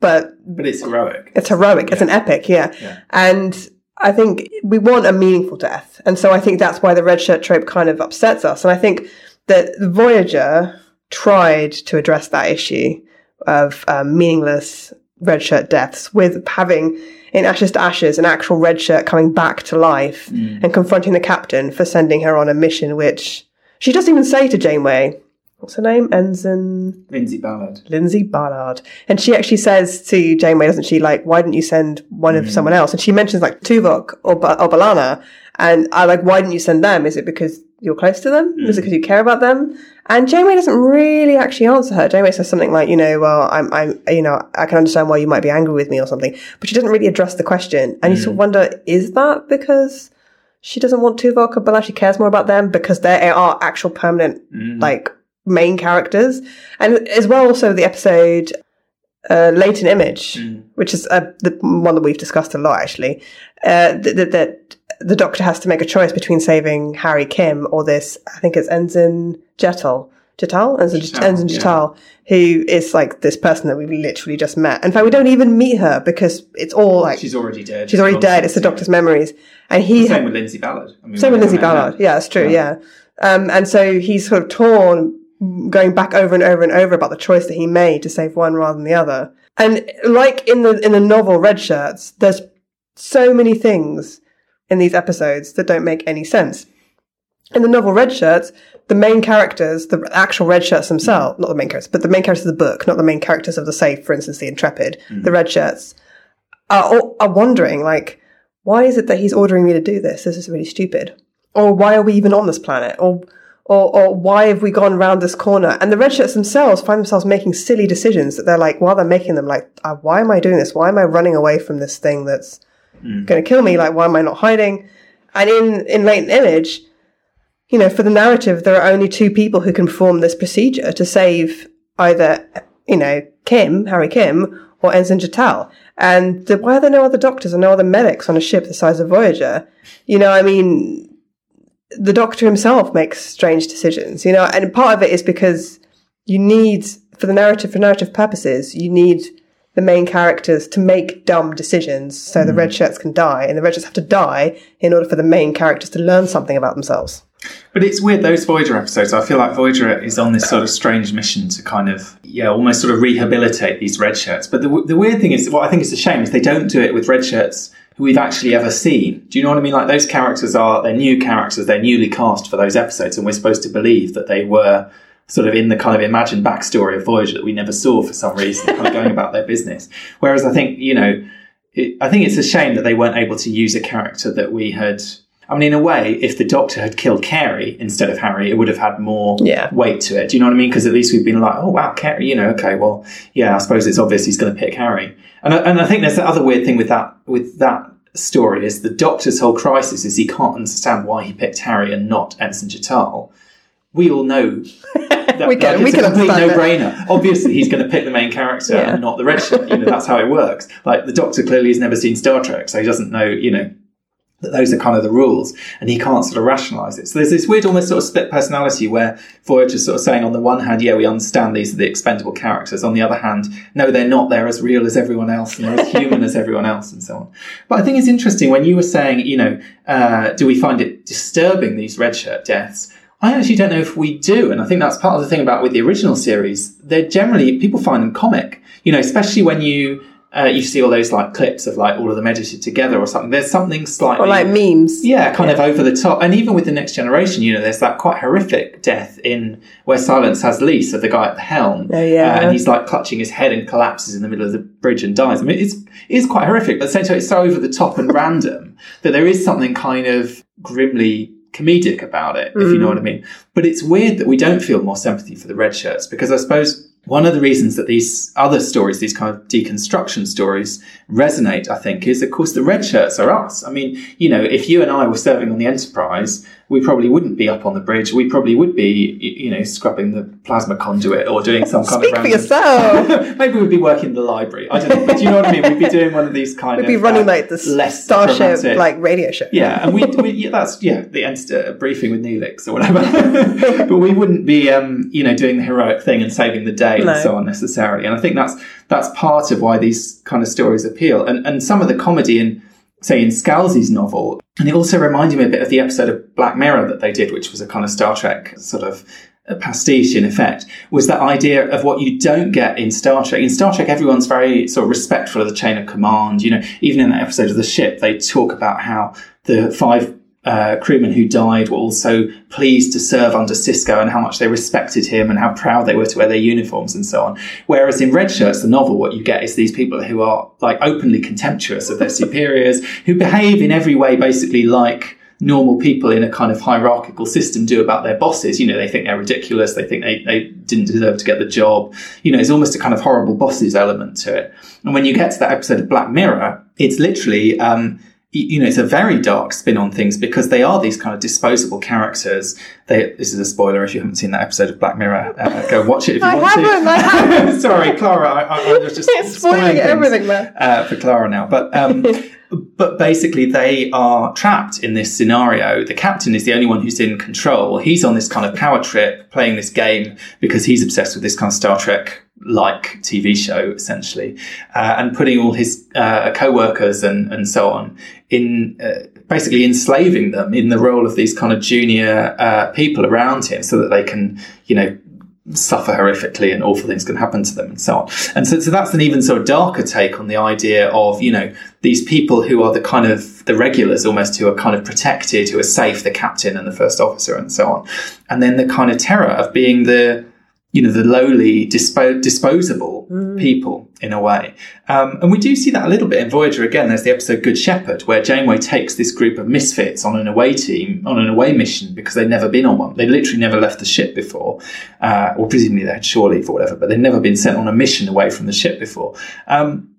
but But it's heroic. it's heroic. It's an epic, yeah. And I think we want a meaningful death. And so I think that's why the red shirt trope kind of upsets us. And I think that Voyager tried to address that issue of um, meaningless red shirt deaths with having in Ashes to Ashes an actual red shirt coming back to life hmm. and confronting the captain for sending her on a mission which she doesn't even say to Janeway. What's her name? Ensign Lindsay Ballard. Lindsay Ballard. And she actually says to Janeway, doesn't she, like, why didn't you send one of hmm. someone else? And she mentions like Tuvok or, ba- or B'Elanna. And I like, why didn't you send them? Is it because you're close to them? Is it because you care about them? And Janeway doesn't really actually answer her. Janeway says something like, you know, well, I'm, I'm, you know, I can understand why you might be angry with me or something. But she doesn't really address the question. And you sort of wonder, is that because she doesn't want Tuvok or B'Elanna? She cares more about them because they are actual permanent, like, main characters. And as well, also the episode uh, Latent Image, which is uh, the one that we've discussed a lot actually, uh, that, that, that the Doctor has to make a choice between saving Harry Kim or this, I think it's Ensign Jetal. Jetal? Ensign, Ensign yeah. Who is like this person that we've literally just met. In fact, we don't even meet her because it's all like, She's already dead. she's already dead. It's the Doctor's memories. And he, Same with Lindsay Ballard. I mean, same with we Lindsay Ballard. her. Yeah, that's true. Yeah. Um, and so he's sort of torn, going back over and over and over about the choice that he made to save one rather than the other. And like in the in the novel Red Shirts, there's so many things in these episodes that don't make any sense. In the novel Red Shirts, the main characters, the actual Red Shirts themselves, not the main characters, but the main characters of the book, not the main characters of the safe, for instance, the Intrepid, the Red Shirts, are, are wondering, like, why is it that he's ordering me to do this? This is really stupid. Or why are we even on this planet? Or, or, or why have we gone round this corner? And the red shirts themselves find themselves making silly decisions that they're like, while they're making them, like, uh, why am I doing this? Why am I running away from this thing that's Mm. going to kill me? Like, why am I not hiding? And in, in latent image, you know, for the narrative, there are only two people who can perform this procedure to save either, you know, Kim, Harry Kim, or Ensign Jetal. And the, why are there no other doctors or no other medics on a ship the size of Voyager? You know, I mean, the doctor himself makes strange decisions, you know, and part of it is because you need for the narrative for narrative purposes, you need the main characters to make dumb decisions so the red hmm. shirts can die, and the red shirts have to die in order for the main characters to learn something about themselves. But it's weird, those Voyager episodes, I feel like Voyager is on this sort of strange mission to kind of, yeah, almost sort of rehabilitate these red shirts. But the, the weird thing is, what I think is a shame is they don't do it with red shirts who we've actually ever seen. Do you know what I mean? Like those characters are, they're new characters, they're newly cast for those episodes, and we're supposed to believe that they were sort of in the kind of imagined backstory of Voyager that we never saw for some reason, kind of going about their business. Whereas I think, you know, it, I think it's a shame that they weren't able to use a character that we had. I mean, in a way, if the Doctor had killed Carey instead of Harry, it would have had more Yeah. weight to it. Do you know what I mean? Because at least we've been like, oh wow, Carey, you know, okay, well, yeah, I suppose it's obvious he's going to pick Harry. And I, and I think there's the other weird thing with that with that story is the Doctor's whole crisis is he can't understand why he picked Harry and not Ensign Jetal. We all know that We can- like, we it's can a complete no-brainer. Obviously, he's going to pick the main character Yeah. and not the red shirt. You know, that's how it works. Like the Doctor clearly has never seen Star Trek, so he doesn't know. You know that those are kind of the rules, and he can't sort of rationalize it. So there's this weird, almost sort of split personality where Voyager's sort of saying, on the one hand, yeah, we understand these are the expendable characters. On the other hand, no, they're not. They're as real as everyone else, and they're as human as everyone else, and so on. But I think it's interesting when you were saying, you know, uh, do we find it disturbing these red shirt deaths? I actually don't know if we do, and I think that's part of the thing about with the original series. They're generally people find them comic, you know, especially when you uh, you see all those like clips of like all of them edited together or something. There's something slightly Or like memes. yeah, kind of over the top. And even with the next generation, you know, there's that quite horrific death in where Silence has lease of the guy at the helm. Oh, yeah. Uh, and he's like clutching his head and collapses in the middle of the bridge and dies. I mean, it's, it is quite horrific, but at the same time, it's so over the top and random that there is something kind of grimly comedic about it, if you know what I mm. mean. But it's weird that we don't feel more sympathy for the red shirts because I suppose one of the reasons that these other stories, these kind of deconstruction stories resonate, I think, is of course the red shirts are us. I mean, you know, if you and I were serving on the Enterprise, we probably wouldn't be up on the bridge. We probably would be, you know, scrubbing the plasma conduit or doing some kind Speak of for random- yourself. Maybe we'd be working in the library. I don't know. But do you know what I mean? We'd be doing one of these kind of We'd be running uh, like the less Starship dramatic- like radio show. yeah, and we, we yeah, that's yeah, the enter briefing with Neelix or whatever. but we wouldn't be, um, you know, doing the heroic thing and saving the day No. and so on necessarily. And I think that's that's part of why these kind of stories appeal. And and some of the comedy in say in Scalzi's novel, and it also reminded me a bit of the episode of Black Mirror that they did, which was a kind of Star Trek sort of a pastiche in effect was that idea of what you don't get in Star Trek. In Star Trek, everyone's very sort of respectful of the chain of command. You know, even in that episode of the ship, they talk about how the five uh, crewmen who died were also pleased to serve under Sisko and how much they respected him and how proud they were to wear their uniforms and so on. Whereas in Red Shirts, the novel, what you get is these people who are like openly contemptuous of their superiors, who behave in every way basically like normal people in a kind of hierarchical system do about their bosses. You know, they think they're ridiculous. They think they, they didn't deserve to get the job. You know, it's almost a kind of horrible bosses element to it. And when you get to that episode of Black Mirror, it's literally, um, you know, it's a very dark spin on things because they are these kind of disposable characters. They, this is a spoiler if you haven't seen that episode of Black Mirror. Uh, go watch it if you I want haven't, to. I haven't. Sorry, Clara. I, I, I was just It's spoiling everything, man. uh, for Clara now. But um, but basically, they are trapped in this scenario. The captain is the only one who's in control. He's on this kind of power trip, playing this game because he's obsessed with this kind of Star Trek like TV show, essentially, uh, and putting all his uh, co-workers and and so on in. Uh, Basically, enslaving them in the role of these kind of junior uh, people around him, so that they can, you know, suffer horrifically and awful things can happen to them and so on. And so, so that's an even sort of darker take on the idea of, you know, these people who are the kind of the regulars almost who are kind of protected, who are safe, the captain and the first officer and so on. And then the kind of terror of being the, you know, the lowly, dispo- disposable people in a way. Um, and we do see that a little bit in Voyager again. There's the episode Good Shepherd, where Janeway takes this group of misfits on an away team, on an away mission, because they'd never been on one. They literally never left the ship before, uh, or presumably they had shore leave or whatever, but they'd never been sent on a mission away from the ship before. Um,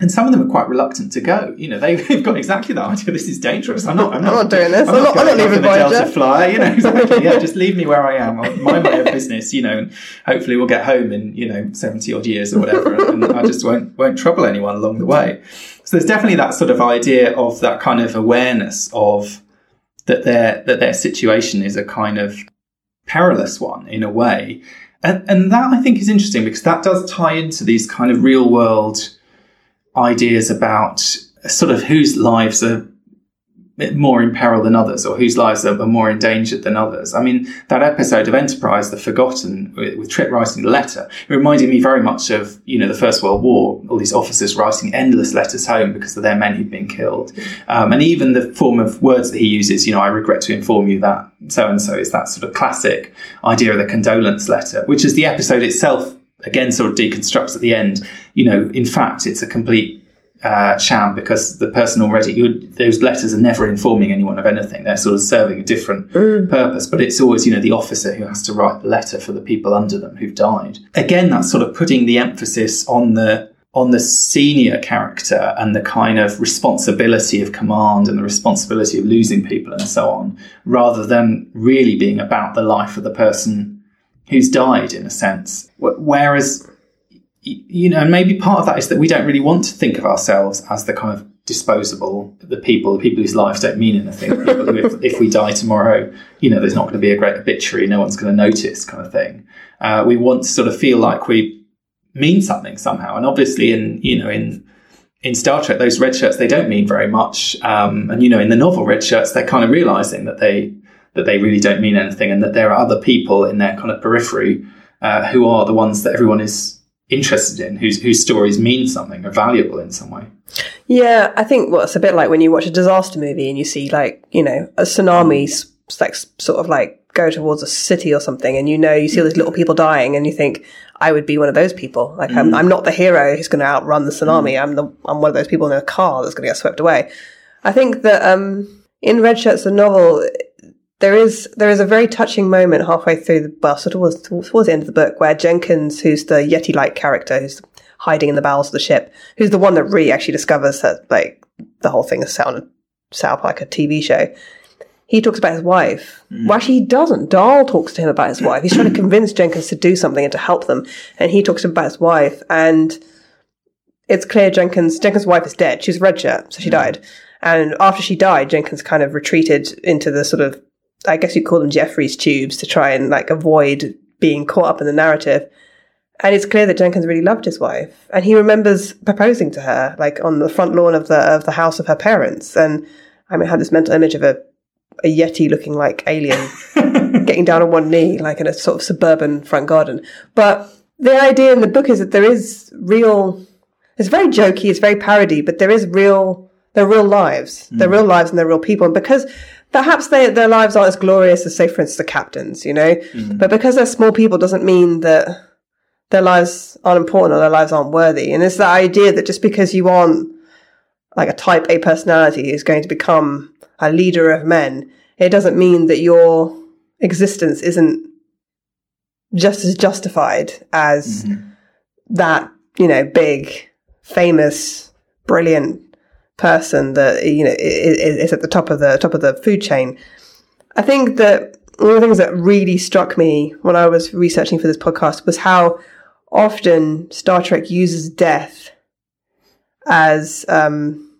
and some of them are quite reluctant to go. You know, they've got exactly that idea. This is dangerous. I'm not. I'm not, not doing this. I'm not- I'm not leaving off in a Delta Voyager." Flyer. You know, exactly. Yeah, just leave me where I am. I'll mind my own business. You know, and hopefully we'll get home in you know seventy odd years or whatever, and I just won't won't trouble anyone along the way. So there's definitely that sort of idea of that kind of awareness of that their that their situation is a kind of perilous one in a way. and, and that I think is interesting because that does tie into these kind of real world ideas about sort of whose lives are more in peril than others or whose lives are, more endangered than others. I mean, that episode of Enterprise, The Forgotten, with, with Trip writing the letter, it reminded me very much of, you know, the First World War, all these officers writing endless letters home because of their men who'd been killed. Um, and even the form of words that he uses, you know, I regret to inform you that so and so is that sort of classic idea of the condolence letter, which is the episode itself again sort of deconstructs at the end. You know, in fact, it's a complete uh, sham because the person already those letters are never informing anyone of anything. They're sort of serving a different purpose, but it's always you know the officer who has to write the letter for the people under them who've died. Again, that's sort of putting the emphasis on the on the senior character and the kind of responsibility of command and the responsibility of losing people and so on, rather than really being about the life of the person who's died in a sense. Whereas you know, and maybe part of that is that we don't really want to think of ourselves as the kind of disposable, the people, the people whose lives don't mean anything. If, if, we die tomorrow, you know, there's not going to be a great obituary, no one's going to notice, kind of thing. Uh, we want to sort of feel like we mean something somehow, and obviously, in you know, in in Star Trek, those red shirts they don't mean very much, um, and you know, in the novel, red shirts they're kind of realizing that they that they really don't mean anything, and that there are other people in their kind of periphery uh, who are the ones that everyone is interested in, whose whose stories mean something, are valuable in some way. Yeah, I think well, a bit like when you watch a disaster movie and you see like you know a tsunami like sort of like go towards a city or something, and you know you see all these little people dying, and you think I would be one of those people. Like mm. I'm, I'm not the hero who's going to outrun the tsunami. Mm. I'm the I'm one of those people in a car that's going to get swept away. I think that um, in Red Shirts, the novel, there is there is a very touching moment halfway through the well, sort of towards, towards the end of the book, where Jenkins, who's the Yeti-like character, who's hiding in the bowels of the ship, who's the one that really actually discovers that like the whole thing is on set up like a TV show. He talks about his wife. Mm. Well, actually, he doesn't. Dahl talks to him about his wife. He's trying to convince Jenkins to do something and to help them, and he talks to him about his wife. And it's clear Jenkins Jenkins' wife is dead. She's red shirt, so she mm. died. And after she died, Jenkins kind of retreated into the sort of I guess you'd call them Jefferies tubes to try and like avoid being caught up in the narrative. And it's clear that Jenkins really loved his wife, and he remembers proposing to her, like on the front lawn of the of the house of her parents. And I mean, I had this mental image of a a yeti looking like alien getting down on one knee, like in a sort of suburban front garden. But the idea in the book is that there is real. It's very jokey, it's very parody, but there is real. They're real lives. Mm. They're real lives and they're real people. And because perhaps they, their lives aren't as glorious as, say, for instance, the captains, you know? Mm. But because they're small people doesn't mean that their lives aren't important or their lives aren't worthy. And it's that idea that just because you aren't like a type A personality is going to become a leader of men, it doesn't mean that your existence isn't just as justified as mm-hmm. that, you know, big, famous, brilliant person that you know is, at the top of the top of the food chain. I think that one of the things that really struck me when I was researching for this podcast was how often Star Trek uses death as um,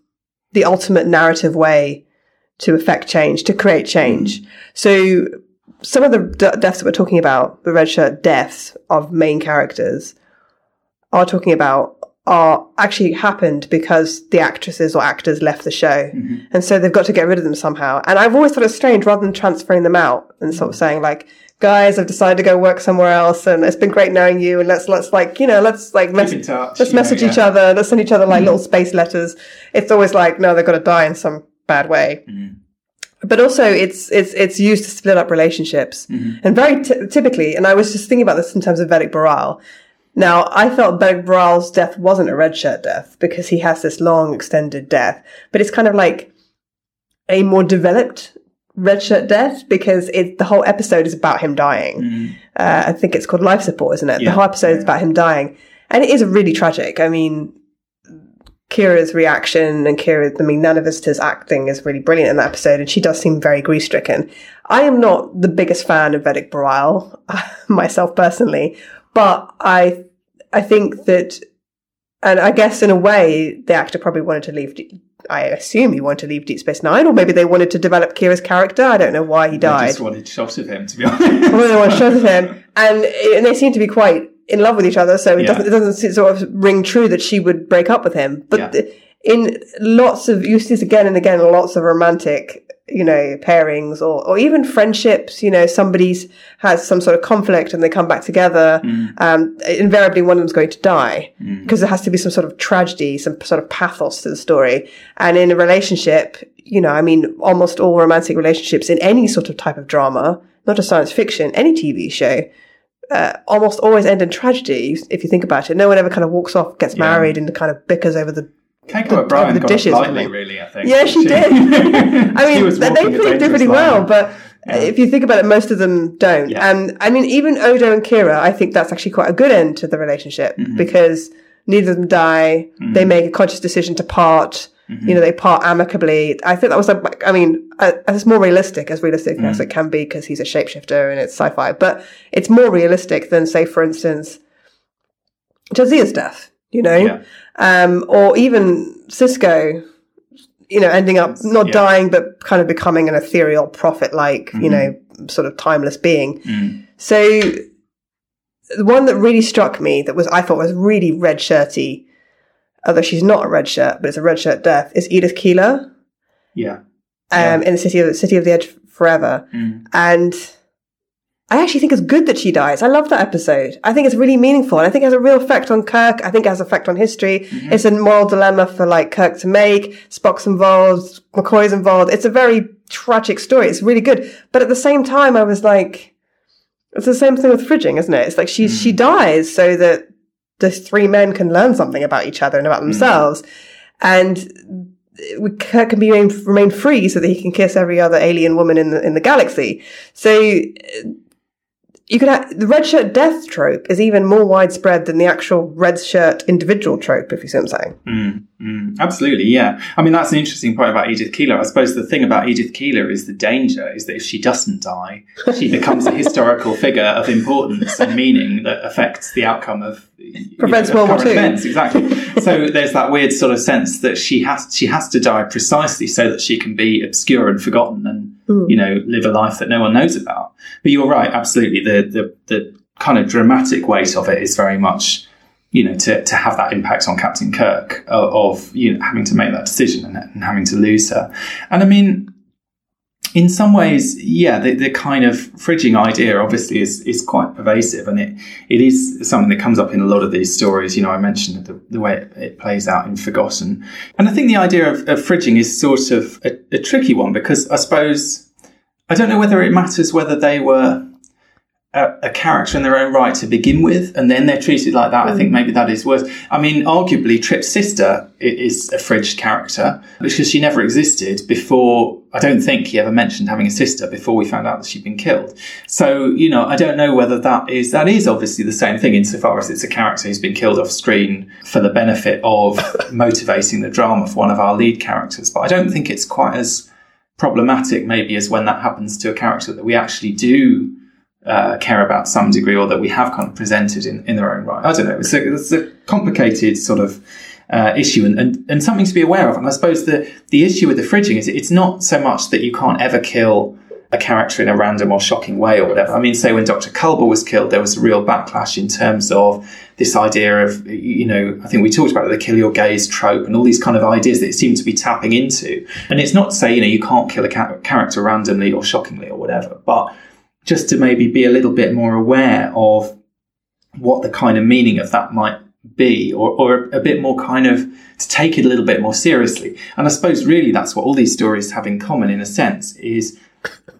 the ultimate narrative way to affect change, to create change. Mm. So some of the d- deaths that we're talking about, the red shirt deaths of main characters, are talking about are actually happened because the actresses or actors left the show. Mm-hmm. And so they've got to get rid of them somehow. And I've always thought it strange rather than transferring them out and sort of saying like, guys, I've decided to go work somewhere else and it's been great knowing you. And let's, let's like, you know, let's like, mes- touch, let's message know, yeah. each other. Let's send each other like mm-hmm. little space letters. It's always like, no, they've got to die in some bad way. Mm-hmm but also it's it's it's used to split up relationships mm-hmm. and very t- typically and i was just thinking about this in terms of Vedek Bareil now, I felt Vedek Bareil's death wasn't a red shirt death because he has this long extended death, but it's kind of like a more developed red shirt death because it, the whole episode is about him dying. Mm. Uh, I think it's called life support, isn't it? Yeah. The whole episode yeah. is about him dying. And it is really tragic. I mean, Kira's reaction and Kira, I mean, none Nana Visitor's acting is really brilliant in that episode, and she does seem very grief stricken. I am not the biggest fan of Vedek Bareil, myself personally, but I, I think that, and I guess in a way, the actor probably wanted to leave I assume he wanted to leave Deep Space Nine, or maybe they wanted to develop Kira's character. I don't know why he I died. just wanted shot of him, to be honest. Well, they want to show him, and eh, and they seem to be quite in love with each other. So it Yeah. doesn't it doesn't sort of ring true that she would break up with him. But Yeah. in lots of you see this again and again lots of romantic you know pairings or or even friendships. You know, somebody's has some sort of conflict and they come back together. Mm. Um, invariably, one of them's going to die because there has to be some sort of tragedy, some sort of pathos to the story. And in a relationship, you know, I mean, almost all romantic relationships in any sort of type of drama, not just science fiction, any TV show, uh, almost always end in tragedy. If you think about it, no one ever kind of walks off, gets married, and kind of bickers over the. Keiko O'Brien the dishes lightly, really, I think. Yeah, she did. I mean, they played dangerous pretty line. well, but Yeah. if you think about it, most of them don't. Yeah. And I mean, even Odo and Kira, I think that's actually quite a good end to the relationship Mm-hmm. because neither of them die. They make a conscious decision to part. Mm-hmm. You know, they part amicably. I think that was like, I mean, uh, it's more realistic, as realistic Mm. as it can be because he's a shapeshifter and it's sci-fi. But it's more realistic than, say, for instance, Jadzia's death. You know, Yeah. um, or even Sisko, you know, ending up not yeah. dying but kind of becoming an ethereal prophet-like, you know, sort of timeless being. So the one that really struck me that was I thought was really red shirty, although she's not a red shirt, but it's a red shirt death, is Edith Keeler Yeah. um, in the city of City of the Edge Forever, and I actually think it's good that she dies. I love that episode. I think it's really meaningful, and I think it has a real effect on Kirk. I think it has an effect on history. Mm-hmm. It's a moral dilemma for like Kirk to make. Spock's involved, McCoy's involved. It's a very tragic story. It's really good, but at the same time, I was like, it's the same thing with fridging, isn't it? It's like she she dies so that the three men can learn something about each other and about mm. themselves, and Kirk can be remain, remain free so that he can kiss every other alien woman in the in the galaxy. So you could have, the red shirt death trope is even more widespread than the actual red shirt individual trope. If you see what I'm saying. Mm, mm, absolutely, yeah. I mean, that's an interesting point about Edith Keeler. I suppose the thing about Edith Keeler is the danger is that if she doesn't die, she becomes a historical figure of importance and meaning that affects the outcome of you Prevents of World War Two. events. Exactly. so there's that weird sort of sense that she has she has to die precisely so that she can be obscure and forgotten and Mm. you know live a life that no one knows about. But you're right, absolutely. The the the kind of dramatic weight of it is very much you know, to, to have that impact on Captain Kirk of, of you know having to make that decision and, and having to lose her. And I mean, in some ways, yeah, the, the kind of fridging idea obviously is is quite pervasive, and it it is something that comes up in a lot of these stories. You know, I mentioned the, the way it, it plays out in Forgotten, and I think the idea of, of fridging is sort of a, a tricky one because I suppose I don't know whether it matters whether they were a, a character in their own right to begin with, and then they're treated like that. I think mm. maybe that is worse. I mean, arguably, Trip's sister is a fridged character because she never existed before. I don't think he ever mentioned having a sister before we found out that she'd been killed. So, you know, I don't know whether that is that is obviously the same thing insofar as it's a character who's been killed off screen for the benefit of motivating the drama for one of our lead characters. But I don't think it's quite as problematic maybe as when that happens to a character that we actually do uh, care about some degree or that we have kind of presented in, in their own right. I don't know. It's a, it's a complicated sort of uh, issue and, and, and something to be aware of. And I suppose the, the issue with the fridging is it's not so much that you can't ever kill a character in a random or shocking way or whatever. I mean, say when Dr. Culber was killed, there was a real backlash in terms of this idea of, you know, I think we talked about the kill your gays trope and all these kind of ideas that it seemed to be tapping into. And it's not to say, you know, you can't kill a ca- character randomly or shockingly or whatever, but just to maybe be a little bit more aware of what the kind of meaning of that might be, or, or a bit more kind of to take it a little bit more seriously. And I suppose really that's what all these stories have in common in a sense is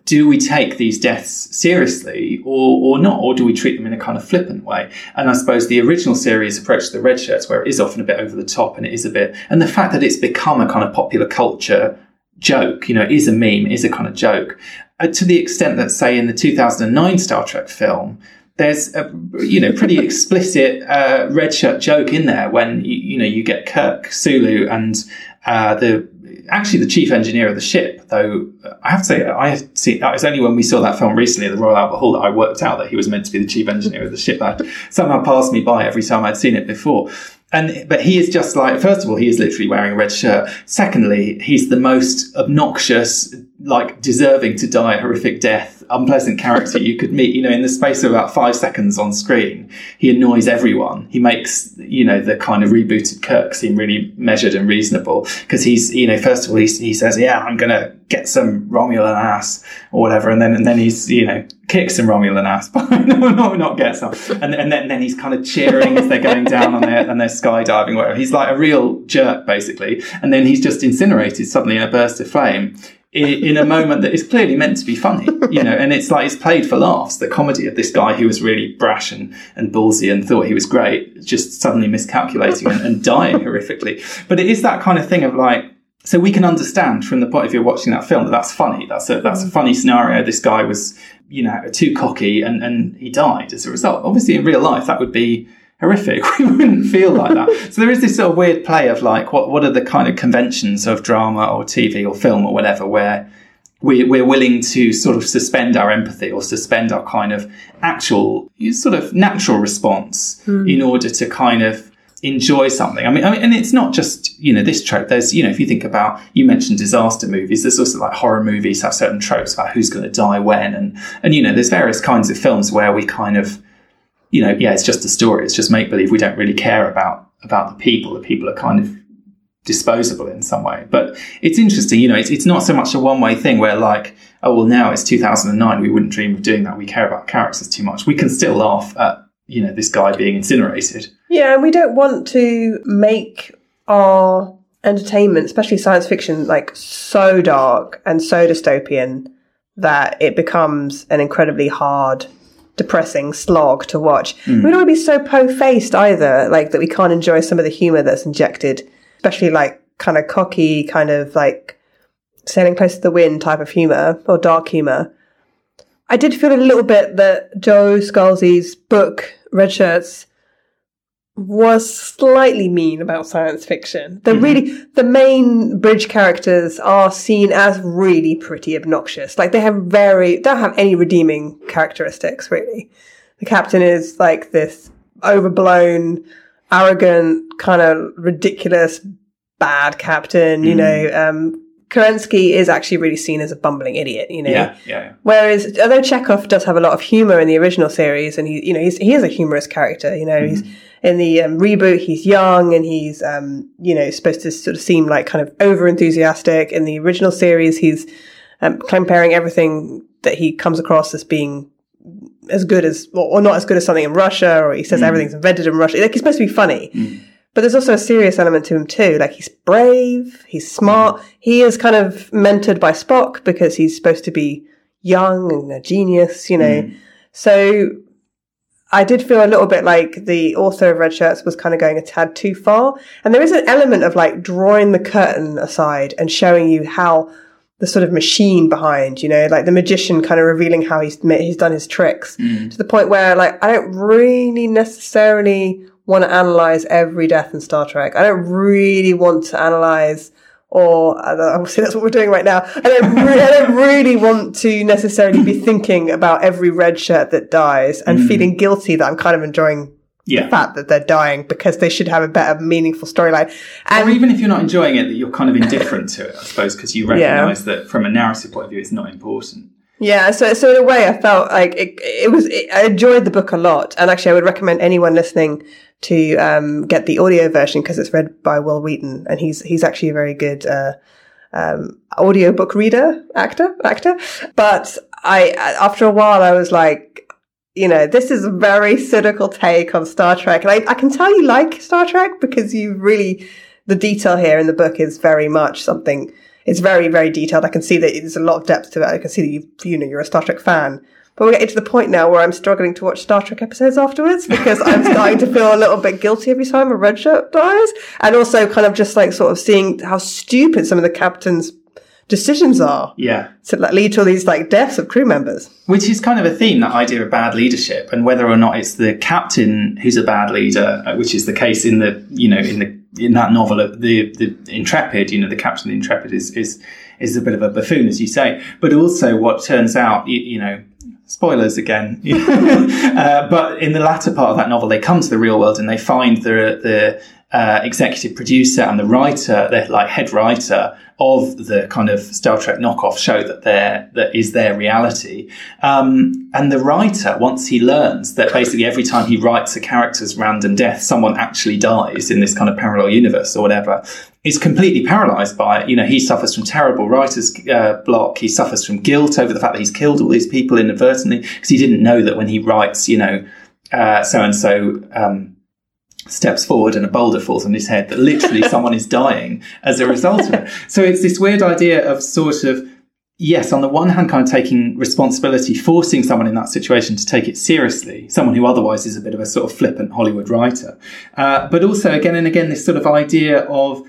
do we take these deaths seriously or, or not? Or do we treat them in a kind of flippant way? And I suppose the original series approach to the red shirts where it is often a bit over the top and it is a bit, and the fact that it's become a kind of popular culture joke, you know, is a meme, is a kind of joke. Uh, to the extent that, say, in the 2009 Star Trek film, there's a you know pretty explicit uh, red shirt joke in there when you, you know you get Kirk, Sulu, and uh, the actually the chief engineer of the ship. Though I have to say, I have seen it was only when we saw that film recently at the Royal Albert Hall that I worked out that he was meant to be the chief engineer of the ship. That somehow passed me by every time I'd seen it before. And but he is just like first of all he is literally wearing a red shirt. Secondly he's the most obnoxious like deserving to die a horrific death unpleasant character you could meet you know in the space of about five seconds on screen. He annoys everyone. He makes you know the kind of rebooted kirk seem really measured and reasonable because he's you know first of all he, he says yeah i'm gonna get some romulan ass or whatever and then and then he's you know kicks some romulan ass. But no no not get some. And, and then, then he's kind of cheering as they're going down on their and they're skydiving whatever. He's like a real jerk basically. And then he's just incinerated. Suddenly in a burst of flame in a moment that is clearly meant to be funny, you know, and it's like it's played for laughs. The comedy of this guy who was really brash and, and ballsy and thought he was great, just suddenly miscalculating and, and dying horrifically. But it is that kind of thing of like, so we can understand from the point of view of watching that film that that's funny. That's a, that's a mm. funny scenario. This guy was, you know, too cocky and, and he died as a result. Obviously in real life, that would be, horrific. We wouldn't feel like that. so there is this sort of weird play of like, what, what are the kind of conventions of drama or TV or film or whatever where we, we're willing to sort of suspend our empathy or suspend our kind of actual sort of natural response Hmm. in order to kind of enjoy something. I mean, I mean, and it's not just, you know, this trope. There's, you know, if you think about, you mentioned disaster movies, there's also like horror movies have certain tropes about who's going to die when. And, and, you know, there's various kinds of films where we kind of, you know, yeah, it's just a story. It's just make believe. We don't really care about about the people. The people are kind of disposable in some way. But it's interesting, you know, it's, it's not so much a one way thing where like, oh well, now it's 2009. We wouldn't dream of doing that. We care about characters too much. We can still laugh at you know this guy being incinerated. Yeah, and we don't want to make our entertainment, especially science fiction, like so dark and so dystopian that it becomes an incredibly hard, depressing slog to watch. Hmm. We don't want to be so po-faced either, like that we can't enjoy some of the humor that's injected, especially like kind of cocky, kind of like sailing close to the wind type of humor or dark humor. I did feel a little bit that Joe Scalzi's book, Red Shirts, was slightly mean about science fiction. The mm-hmm. really, the main bridge characters are seen as really pretty obnoxious. Like they have very, don't have any redeeming characteristics really. The captain is like this overblown, arrogant, kind of ridiculous, bad captain, you know, mm-hmm. um, Kerensky is actually really seen as a bumbling idiot, you know. Yeah, yeah, yeah. Whereas, although Chekov does have a lot of humor in the original series, and he, you know, he's, he is a humorous character. You know, mm-hmm. he's in the um, reboot, he's young and he's, um, you know, supposed to sort of seem like kind of over enthusiastic. In the original series, he's um, comparing everything that he comes across as being as good as, or, or not as good as something in Russia, or he says everything's invented in Russia. Like he's supposed to be funny. But there's also a serious element to him too. Like he's brave, he's smart. He is kind of mentored by Spock because he's supposed to be young and a genius, you know. So I did feel a little bit like the author of Red Shirts was kind of going a tad too far. And there is an element of like drawing the curtain aside and showing you how the sort of machine behind, you know, like the magician kind of revealing how he's he's done his tricks mm. to the point where like I don't really necessarily want to analyze every death in Star Trek. I don't really want to analyze or I don't know, obviously that's what we're doing right now. I don't, re- I don't really want to necessarily be thinking about every red shirt that dies and mm. feeling guilty that I'm kind of enjoying Yeah. the fact that they're dying because they should have a better, meaningful storyline. And or even if you're not enjoying it, that you're kind of indifferent to it, I suppose, because you recognise that from a narrative point of view, it's not important. Yeah, so so in a way, I felt like it, it was. It, I enjoyed the book a lot, and actually, I would recommend anyone listening to um, get the audio version because it's read by Wil Wheaton, and he's he's actually a very good uh, um, audiobook reader, actor, actor. But I, after a while, I was like, you know, this is a very cynical take on Star Trek, and I, I can tell you like Star Trek because you really the detail here in the book is very much something. It's very, very detailed. I can see that there's a lot of depth to it. I can see that you, you know, you're a Star Trek fan. But we're getting to the point now where I'm struggling to watch Star Trek episodes afterwards because I'm starting to feel a little bit guilty every time a red shirt dies. And also kind of just like sort of seeing how stupid some of the captain's decisions are Yeah. to like, lead to all these like deaths of crew members. Which is kind of a theme, that idea of bad leadership, and whether or not it's the captain who's a bad leader, uh, which is the case in the, you know, in the in that novel, uh, the the Intrepid, you know, the captain of the Intrepid is is is a bit of a buffoon, as you say, but also what turns out, you, you know. Spoilers again, uh, but in the latter part of that novel, they come to the real world and they find the the uh, executive producer and the writer, the like head writer of the kind of Star Trek knockoff show that their that is their reality. Um, and the writer, once he learns that basically every time he writes a character's random death, someone actually dies in this kind of parallel universe or whatever, is completely paralyzed by it. You know, he suffers from terrible writer's uh, block. He suffers from guilt over the fact that he's killed all these people inadvertently because he didn't know that when he writes, you know, so and so steps forward and a boulder falls on his head that literally someone is dying as a result of it. So it's this weird idea of sort of yes, on the one hand, kind of taking responsibility, forcing someone in that situation to take it seriously, someone who otherwise is a bit of a sort of flippant Hollywood writer. Uh, but also, again and again, this sort of idea of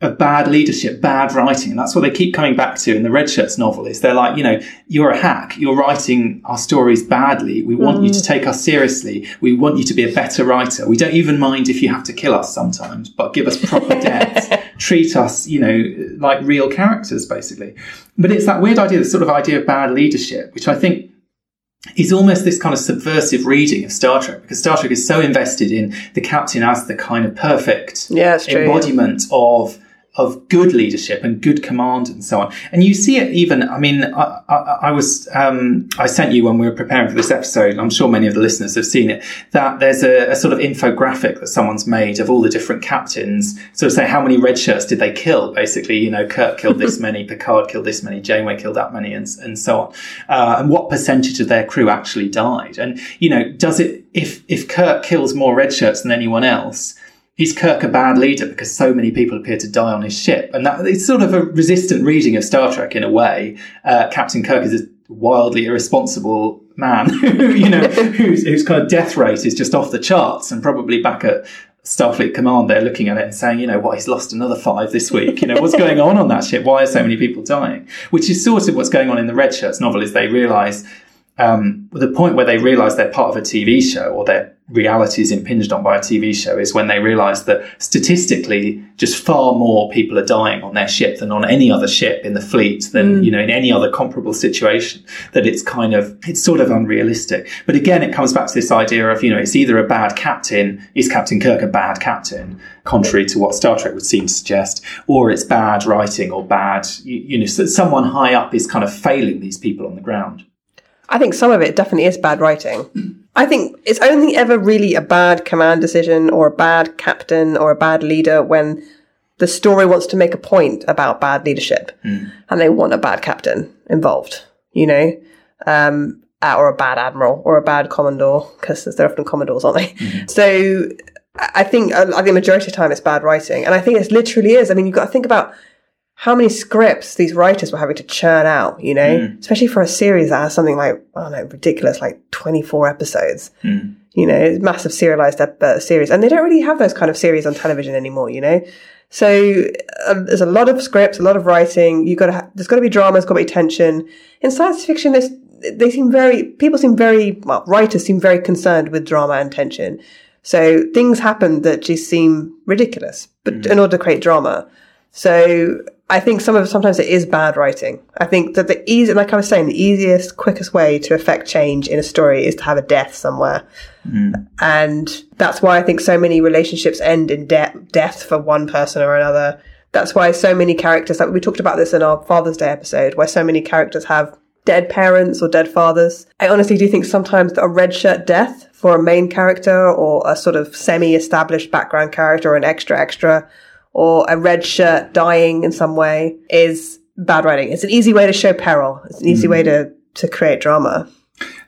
of bad leadership, bad writing. And that's what they keep coming back to in the Red Shirts novel is they're like, you know, you're a hack. You're writing our stories badly. We want mm. you to take us seriously. We want you to be a better writer. We don't even mind if you have to kill us sometimes, but give us proper deaths. Treat us, you know, like real characters, basically. But it's that weird idea, the sort of idea of bad leadership, which I think is almost this kind of subversive reading of Star Trek because Star Trek is so invested in the captain as the kind of perfect true, embodiment of of good leadership and good command and so on. And you see it even, I mean, I, I, I was, um, I sent you when we were preparing for this episode, I'm sure many of the listeners have seen it, that there's a, a, sort of infographic that someone's made of all the different captains, sort of say how many red shirts did they kill, basically, you know, Kirk killed this many, Picard killed this many, Janeway killed that many, and, and so on. Uh, and what percentage of their crew actually died. And, you know, does it, if, if Kirk kills more red shirts than anyone else, is Kirk a bad leader because so many people appear to die on his ship? And that it's sort of a resistant reading of Star Trek in a way. Uh, Captain Kirk is a wildly irresponsible man, you know, whose, whose kind of death rate is just off the charts and probably back at Starfleet Command, they're looking at it and saying, you know, what, he's lost another five this week. You know, what's going on on that ship? Why are so many people dying? Which is sort of what's going on in the Red Shirts novel is they realize, um, the point where they realize they're part of a TV show or they're reality is impinged on by a TV show is when they realize that statistically, just far more people are dying on their ship than on any other ship in the fleet than, mm. you know, in any other comparable situation, that it's kind of, it's sort of unrealistic. But again, it comes back to this idea of, you know, it's either a bad captain, is Captain Kirk a bad captain, contrary to what Star Trek would seem to suggest, or it's bad writing or bad, you, you know, so someone high up is kind of failing these people on the ground. I think some of it definitely is bad writing. I think it's only ever really a bad command decision or a bad captain or a bad leader when the story wants to make a point about bad leadership mm. and they want a bad captain involved, you know, um, or a bad admiral or a bad commodore because they're often commodores, aren't they? Mm. So I think I think majority of the time it's bad writing, and I think it literally is. I mean, you've got to think about how many scripts these writers were having to churn out, you know, mm. especially for a series that has something like, I don't know, ridiculous, like 24 episodes. Mm. You know, massive serialized uh, series. And they don't really have those kind of series on television anymore, you know? So uh, there's a lot of scripts, a lot of writing. You got to, ha- there's got to be drama, there's got to be tension. In science fiction, there's, they seem very, people seem very, well, writers seem very concerned with drama and tension. So things happen that just seem ridiculous, but mm. in order to create drama. So I think some of sometimes it is bad writing. I think that the easy, like I was saying, the easiest, quickest way to affect change in a story is to have a death somewhere, mm. and that's why I think so many relationships end in de- death for one person or another. That's why so many characters, like we talked about this in our Father's Day episode, where so many characters have dead parents or dead fathers. I honestly do think sometimes a red shirt death for a main character or a sort of semi-established background character or an extra extra or a red shirt dying in some way is bad writing. It's an easy way to show peril. It's an easy mm. way to, to create drama.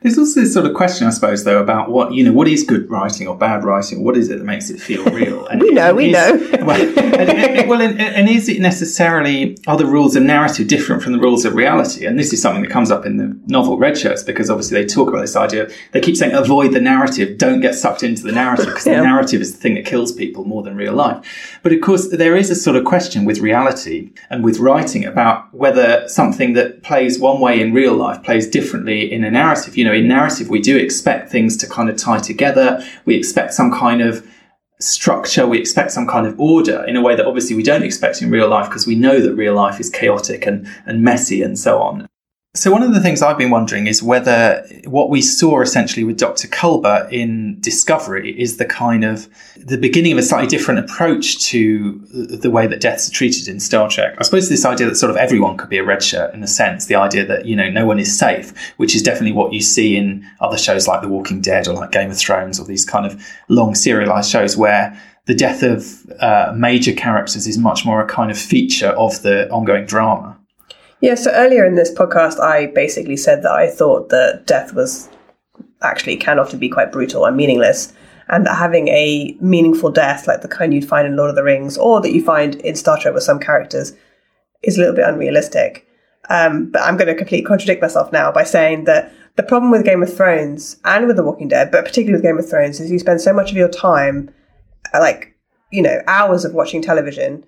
There's also this sort of question, I suppose, though, about what you know, what is good writing or bad writing? What is it that makes it feel real? And we know, we is, know. well, and, and, well and, and, is it necessarily are the rules of narrative different from the rules of reality? And this is something that comes up in the novel Red Shirts because obviously they talk about this idea. They keep saying avoid the narrative, don't get sucked into the narrative because yeah. the narrative is the thing that kills people more than real life. But of course, there is a sort of question with reality and with writing about whether something that plays one way in real life plays differently in a narrative. You know know, in narrative, we do expect things to kind of tie together. We expect some kind of structure. We expect some kind of order in a way that obviously we don't expect in real life because we know that real life is chaotic and, and messy and so on. So one of the things I've been wondering is whether what we saw essentially with Dr. Culber in Discovery is the kind of the beginning of a slightly different approach to the way that deaths are treated in Star Trek. I suppose this idea that sort of everyone could be a red shirt in a sense, the idea that, you know, no one is safe, which is definitely what you see in other shows like The Walking Dead or like Game of Thrones or these kind of long serialized shows where the death of uh, major characters is much more a kind of feature of the ongoing drama. Yeah, so earlier in this podcast, I basically said that I thought that death was actually can often be quite brutal and meaningless, and that having a meaningful death, like the kind you'd find in Lord of the Rings or that you find in Star Trek with some characters, is a little bit unrealistic. Um, but I'm going to completely contradict myself now by saying that the problem with Game of Thrones and with The Walking Dead, but particularly with Game of Thrones, is you spend so much of your time, like, you know, hours of watching television,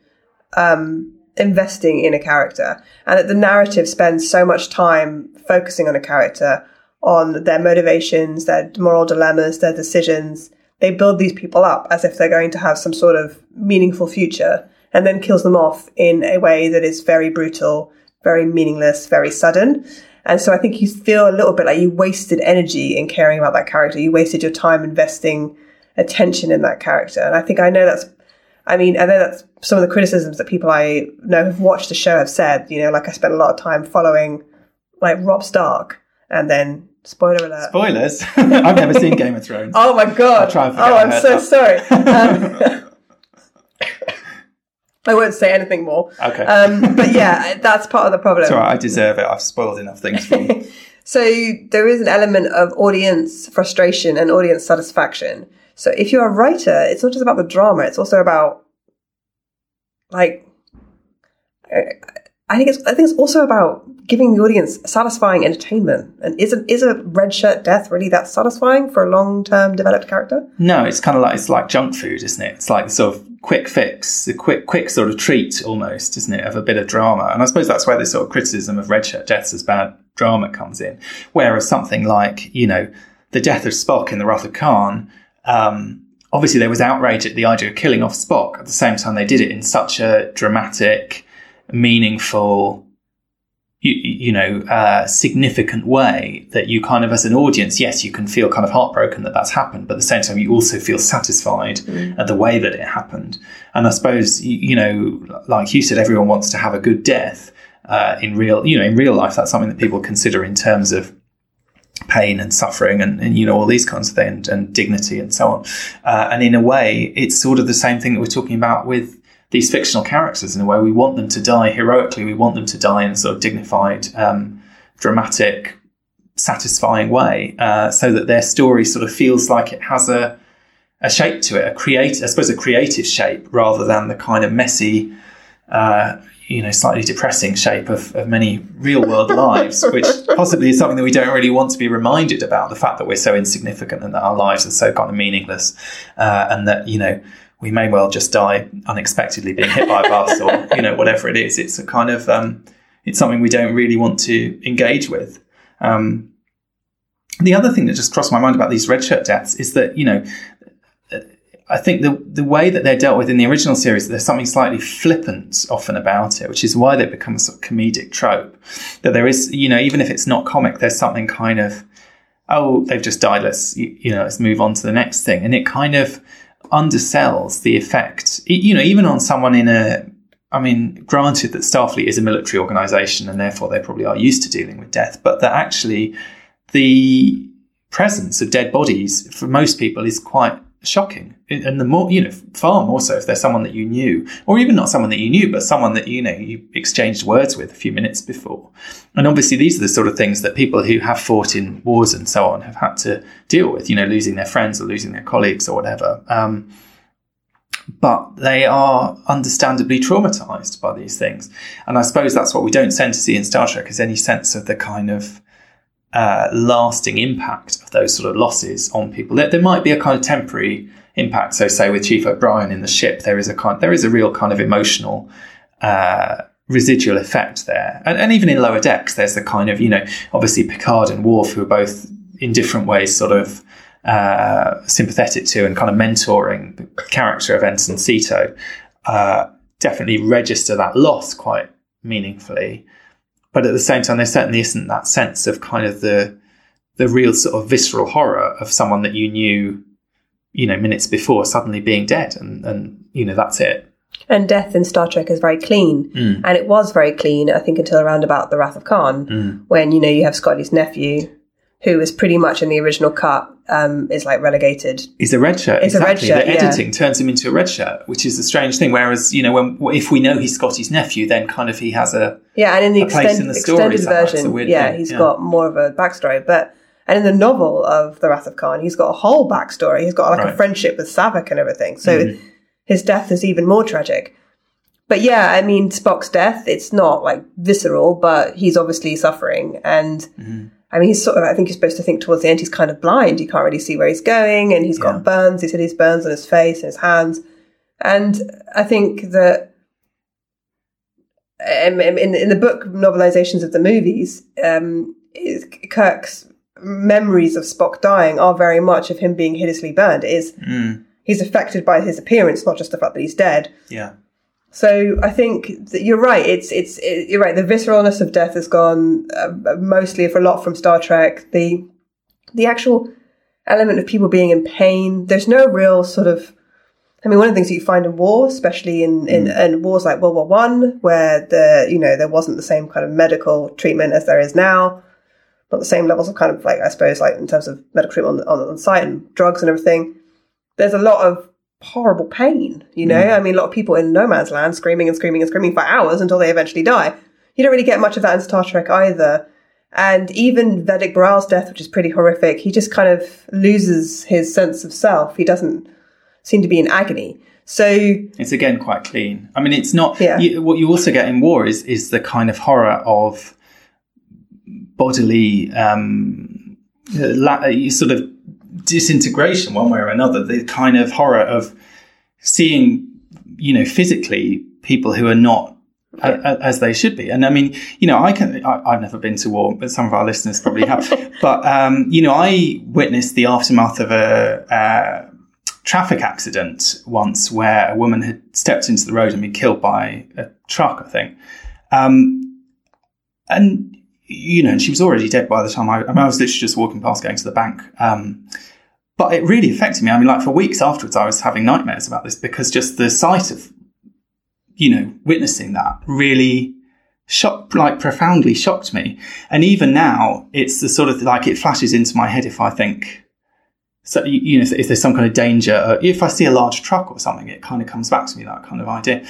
um, investing in a character and that the narrative spends so much time focusing on a character on their motivations their moral dilemmas their decisions. They build these people up as if they're going to have some sort of meaningful future and then kills them off in a way that is very brutal very meaningless very sudden. And so i think you feel a little bit like you wasted energy in caring about that character. You wasted your time investing attention in that character. And i think i know that's I mean, and then that's some of the criticisms that people I know have watched the show have said. You know, like I spent a lot of time following like Robb Stark, and then spoiler alert. Spoilers. I've never seen Game of Thrones. Oh my god! I'll try and forget oh, I I'm so that. sorry. Um, I won't say anything more. Okay. Um, but yeah, that's part of the problem. It's all right. I deserve it. I've spoiled enough things for you. So there is an element of audience frustration and audience satisfaction. So if you're a writer, it's not just about the drama; it's also about like I think it's I think it's also about giving the audience satisfying entertainment. And isn't is a red shirt death really that satisfying for a long term developed character? No, it's kind of like it's like junk food, isn't it? It's like sort of quick fix, a quick quick sort of treat almost, isn't it, of a bit of drama. And I suppose that's where this sort of criticism of red shirt deaths as bad drama comes in. Whereas something like you know the death of Spock in the Wrath of Khan. Um, obviously, there was outrage at the idea of killing off Spock. At the same time, they did it in such a dramatic, meaningful, you, you know, uh, significant way that you kind of, as an audience, yes, you can feel kind of heartbroken that that's happened, but at the same time, you also feel satisfied at the way that it happened. And I suppose, you, you know, like you said, everyone wants to have a good death. Uh, in real, you know, in real life, that's something that people consider in terms of pain and suffering and, and, you know all these kinds of things and, and dignity and so on. Uh, and in a way it's sort of the same thing that we're talking about with these fictional characters in a way. We want them to die heroically. We want them to die in a sort of dignified um, dramatic satisfying way uh, so that their story sort of feels like it has a a shape to it a create I suppose a creative shape rather than the kind of messy uh, you know, slightly depressing shape of, of many real world lives, which possibly is something that we don't really want to be reminded about the fact that we're so insignificant and that our lives are so kind of meaningless, uh, and that, you know, we may well just die unexpectedly being hit by a bus or, you know, whatever it is. It's a kind of, um, it's something we don't really want to engage with. Um, the other thing that just crossed my mind about these red shirt deaths is that, you know, I think the the way that they're dealt with in the original series, there's something slightly flippant often about it, which is why they become a sort of comedic trope. That there is, you know, even if it's not comic, there's something kind of, oh, they've just died. Let's you, know, let's move on to the next thing, and it kind of undersells the effect. You know, even on someone in a I mean, granted that Starfleet is a military organization and therefore they probably are used to dealing with death, but that actually the presence of dead bodies for most people is quite shocking. And the more, you know, far more so if they're someone that you knew, or even not someone that you knew, but someone that, you know, you exchanged words with a few minutes before. And obviously these are the sort of things that people who have fought in wars and so on have had to deal with, you know, losing their friends or losing their colleagues or whatever. Um, but they are understandably traumatized by these things. And I suppose that's what we don't tend to see in Star Trek is any sense of the kind of uh, lasting impact of those sort of losses on people. There, there, might be a kind of temporary impact. So, say with Chief O'Brien in the ship, there is a kind, there is a real kind of emotional uh, residual effect there, and, and, even in lower decks, there's the kind of you know, obviously Picard and Worf, who are both in different ways sort of uh, sympathetic to and kind of mentoring the character of Ensign Sito, uh, definitely register that loss quite meaningfully. But at the same time, there certainly isn't that sense of kind of the the real sort of visceral horror of someone that you knew, you know, minutes before suddenly being dead, and and you know that's it. And death in Star Trek is very clean. Mm. And it was very clean, I think, until around about The Wrath of Khan, mm. when, you know, you have Scotty's nephew, who is pretty much in the original cut, um, is like relegated. He's a red shirt. He's a red exactly. shirt, The yeah. editing turns him into a red shirt, which is a strange thing. Whereas, you know, when if we know he's Scotty's nephew, then kind of he has a Yeah, and in the extend, in the story extended. It's a version, weird yeah, thing, he's yeah. got more of a backstory. But and in the novel of The Wrath of Khan, he's got a whole backstory. He's got like a Right. Mm-hmm. friendship with Saavik and everything. So his death is even more tragic. But yeah, I mean Spock's death, it's not like visceral, but he's obviously suffering. And Mm-hmm. I mean, he's sort of, I think you're supposed to think towards the end, he's kind of blind. He can't really see where he's going. And he's Yeah. got burns. He said he's burns on his face and his hands. And I think that um, in, in the book novelizations of the movies, um, Kirk's memories of Spock dying are very much of him being hideously burned. It is he's affected by his appearance, not just the fact that he's dead. yeah. So I think that you're right. It's it's it, you're right. The visceralness of death has gone uh, mostly for a lot from Star Trek. The the actual element of people being in pain. There's no real sort of. I mean, one of the things that you find in war, especially in, in, in wars like World War One, where the you know there wasn't the same kind of medical treatment as there is now, not the same levels of kind of like I suppose like in terms of medical treatment on, on, on site and drugs and everything. There's a lot of horrible pain, you know. I mean, a lot of people in no man's land screaming and screaming and screaming for hours until they eventually die. You don't really get much of that in Star Trek either. And even Vedek Bareil's death, which is pretty horrific, he just kind of loses his sense of self. He doesn't seem to be in agony. So It's again quite clean. I mean, it's not. Yeah. You, what you also get in war is is the kind of horror of bodily um, la- uh, sort of disintegration, one way or another. The kind of horror of seeing, you know, physically people who are not. a- a- As they should be, and I mean, you know, I can. I, I've never been to war, but some of our listeners probably have. but um, you know, I witnessed the aftermath of a uh, traffic accident once where a woman had stepped into the road and been killed by a truck, I think. Um, and, you know, and she was already dead by the time I, I mean, I was literally just walking past going to the bank. Um, but it really affected me. I mean, like for weeks afterwards, I was having nightmares about this because just the sight of, you know, witnessing that really shocked, like profoundly shocked me. And even now, it's the sort of like it flashes into my head if I think, so you, know, if, if there's some kind of danger, uh, if I see a large truck or something, it kind of comes back to me that kind of idea.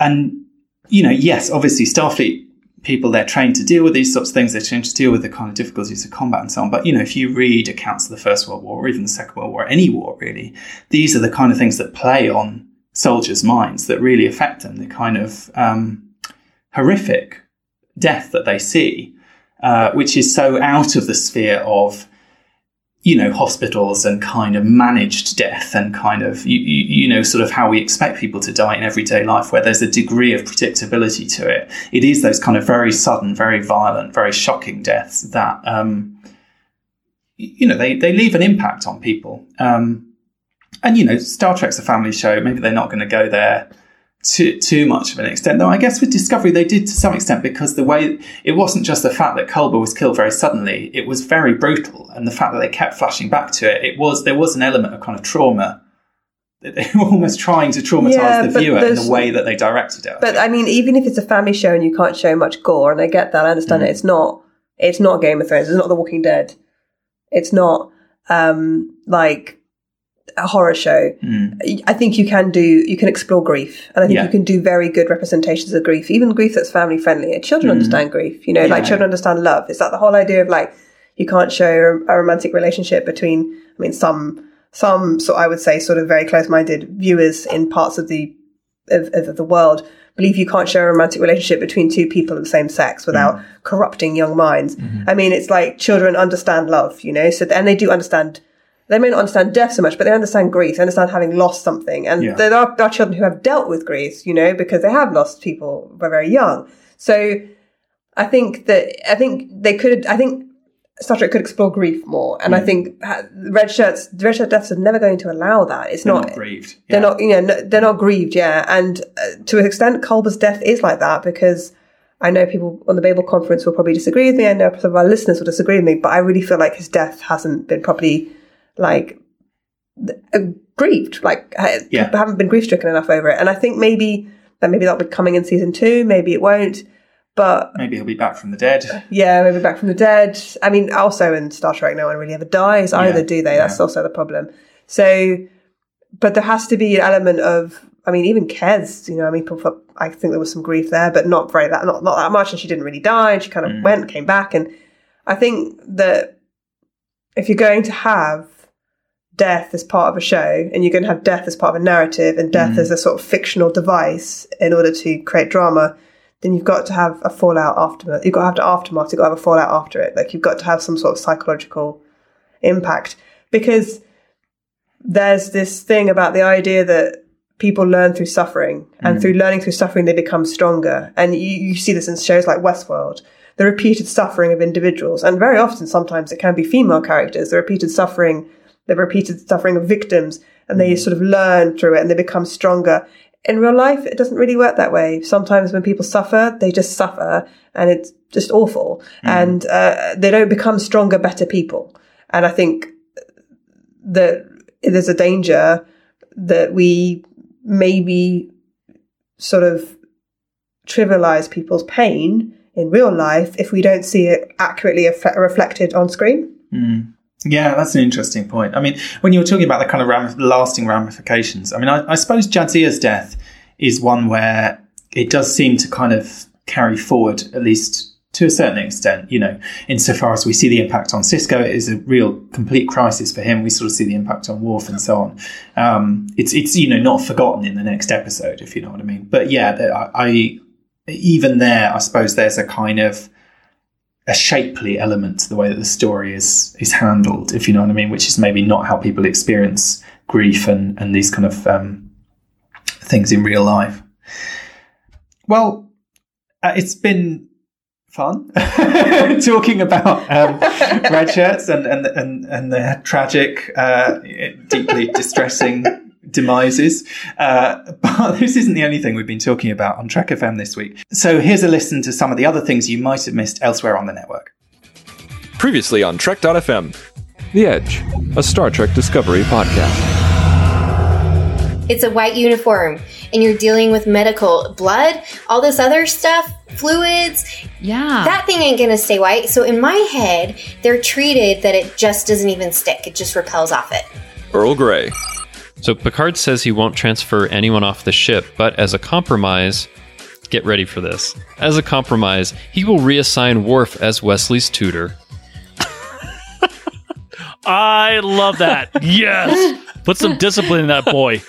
And you know, yes, obviously, Starfleet people they're trained to deal with these sorts of things. They're trained to deal with the kind of difficulties of combat and so on. But you know, if you read accounts of the First World War or even the Second World War, any war really, these are the kind of things that play on soldiers' minds that really affect them. The kind of um, horrific death that they see, uh, which is so out of the sphere of you know, hospitals and kind of managed death and kind of, you, you, know, sort of how we expect people to die in everyday life, where there's a degree of predictability to it. It is those kind of very sudden, very violent, very shocking deaths that, um, you know, they, they leave an impact on people. Um, and, you know, Star Trek's a family show. Maybe they're not going to go there too, too much of an extent. Though I guess with Discovery they did to some extent because the way it wasn't just the fact that Culber was killed very suddenly; it was very brutal, and the fact that they kept flashing back to it, it was there was an element of kind of trauma. They were almost trying to traumatize Yeah, the viewer in the way that they directed it. I But think. I mean, even if it's a family show and you can't show much gore, and I get that, I understand it. It's not. It's not Game of Thrones. It's not The Walking Dead. It's not um, like a horror show. Mm. I think you can do. You can explore grief, and I think Yeah. you can do very good representations of grief, even grief that's family friendly. Children mm. understand grief. You know, like children understand love. It's like the whole idea of like you can't show a, romantic relationship between. I mean, some some so I would say sort of very close minded viewers in parts of the of, of the world believe you can't show a romantic relationship between two people of the same sex without mm. corrupting young minds. Mm-hmm. I mean, it's like children understand love, you know, so and they do understand. They may not understand death so much, but they understand grief. They understand having lost something, and Yeah. there are, there are children who have dealt with grief, you know, because they have lost people very, very young. So I think that I think they could. I think Star Trek could explore grief more, and I think red shirts, red shirt deaths are never going to allow that. It's They're not, not grieved. They're Yeah. not, you know, no- they're not grieved. Yeah, and uh, to an extent, Culber's death is like that because I know people on the Babel conference will probably disagree with me. I know some of our listeners will disagree with me, but I really feel like his death hasn't been properly like uh, grieved. Like Yeah. haven't been grief stricken enough over it. And I think maybe that maybe that'll be coming in season two. Maybe it won't. But Maybe he'll be back from the dead. yeah, maybe back from the dead. I mean, also in Star Trek, no one really ever dies either, Yeah, do they? That's yeah. also the problem. So, but there has to be an element of, I mean, even Kes, you know, I mean, people, I think there was some grief there, but not very that, not not that much. And she didn't really die. And she kind of Mm. went, came back, and I think that if you're going to have death as part of a show, and you're going to have death as part of a narrative, and death Mm. as a sort of fictional device in order to create drama, then you've got to have a fallout aftermath. You've got to have the aftermath. You've got to have a fallout after it. Like you've got to have some sort of psychological impact because there's this thing about the idea that people learn through suffering and through learning through suffering they become stronger and you, you see this in shows like westworld the repeated suffering of individuals and very often sometimes it can be female characters the repeated suffering the repeated suffering of victims and they mm-hmm. sort of learn through it and they become stronger. In real life it doesn't really work that way. Sometimes when people suffer they just suffer and it's just awful. Mm-hmm. And uh, they don't become stronger better people. And i think that there's a danger that we maybe sort of trivialize people's pain in real life if we don't see it accurately effect- reflected on screen. Mm. Yeah, that's an interesting point. I mean, when you were talking about the kind of ram- lasting ramifications, I mean, I, I suppose Jadzia's death is one where it does seem to kind of carry forward, at least to a certain extent, you know, insofar as we see the impact on Sisko, it is a real complete crisis for him. We sort of see the impact on Worf and so on. Um, it's, it's, you know, not forgotten in the next episode, if you know what I mean. But yeah, I, I even there, I suppose there's a kind of, a shapely element to the way that the story is is handled, if you know what I mean, which is maybe not how people experience grief and and these kind of um, things in real life. Well, uh, it's been fun talking about um, red shirts and and and, and the tragic, uh, deeply distressing demises. Uh, but this isn't the only thing we've been talking about on Trek FM this week. So here's a listen to some of the other things you might have missed elsewhere on the network. Previously on Trek.fm, The Edge, a Star Trek Discovery podcast. It's a white uniform, and you're dealing with medical blood, all this other stuff, fluids. Yeah. That thing ain't gonna stay white. So in my head, they're treated that it just doesn't even stick. It just repels off it. Earl Grey, So Picard says he won't transfer anyone off the ship, but as a compromise, get ready for this. As a compromise, he will reassign Worf as Wesley's tutor. I love that. Yes. Put some discipline in that boy.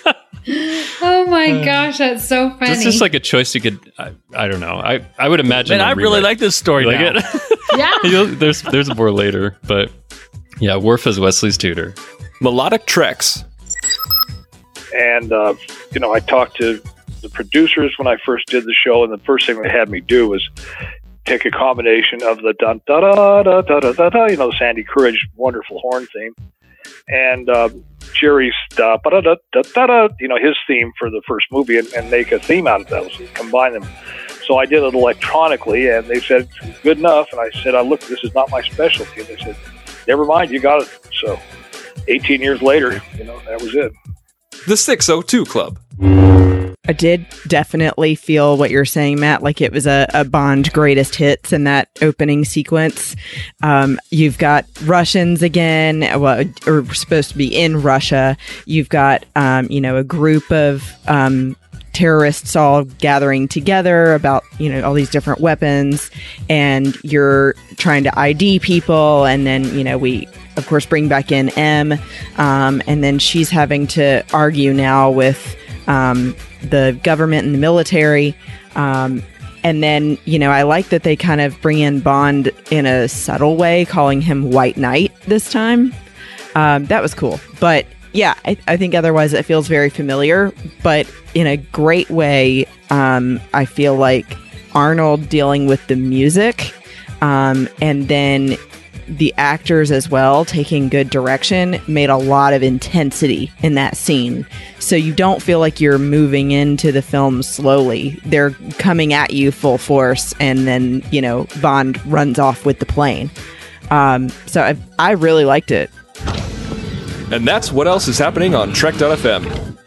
Oh my gosh, that's so funny. It's just like a choice you could. I, I don't know. I, I would imagine. And I really like this story You like now. it? yeah. You'll- there's there's more later, but yeah, Worf as Wesley's tutor. Melodic Treks, and uh, you know I talked to the producers when I first did the show, and the first thing they had me do was take a combination of the dun da da da da da da da, you know, Sandy Courage wonderful horn theme, and um, Jerry's da da da da da da, you know, his theme for the first movie, and, and make a theme out of those, combine them. So I did it electronically, and they said good enough, and I said, "I look, this is not my specialty." And they said, "Never mind, you got it." So. 18 years later, you know, that was it. The 602 Club, I did definitely feel what you're saying, Matt. Like it was a, a Bond greatest hits in that opening sequence. Um, you've got Russians again, well, or supposed to be in Russia. You've got, um, you know, a group of um, terrorists all gathering together about, you know, all these different weapons, and you're trying to ID people, and then, you know, we of course bring back in M, um, and then she's having to argue now with um, the government and the military. Um, and then, you know, I like that they kind of bring in Bond in a subtle way, calling him White Knight this time. Um, that was cool. But yeah, I, I think otherwise it feels very familiar, but in a great way. Um, I feel like Arnold dealing with the music, um, and then the actors as well taking good direction made a lot of intensity in that scene. So you don't feel like you're moving into the film slowly. They're coming at you full force, and then, you know, Bond runs off with the plane. Um, so I, I really liked it. And that's what else is happening on Trek.fm.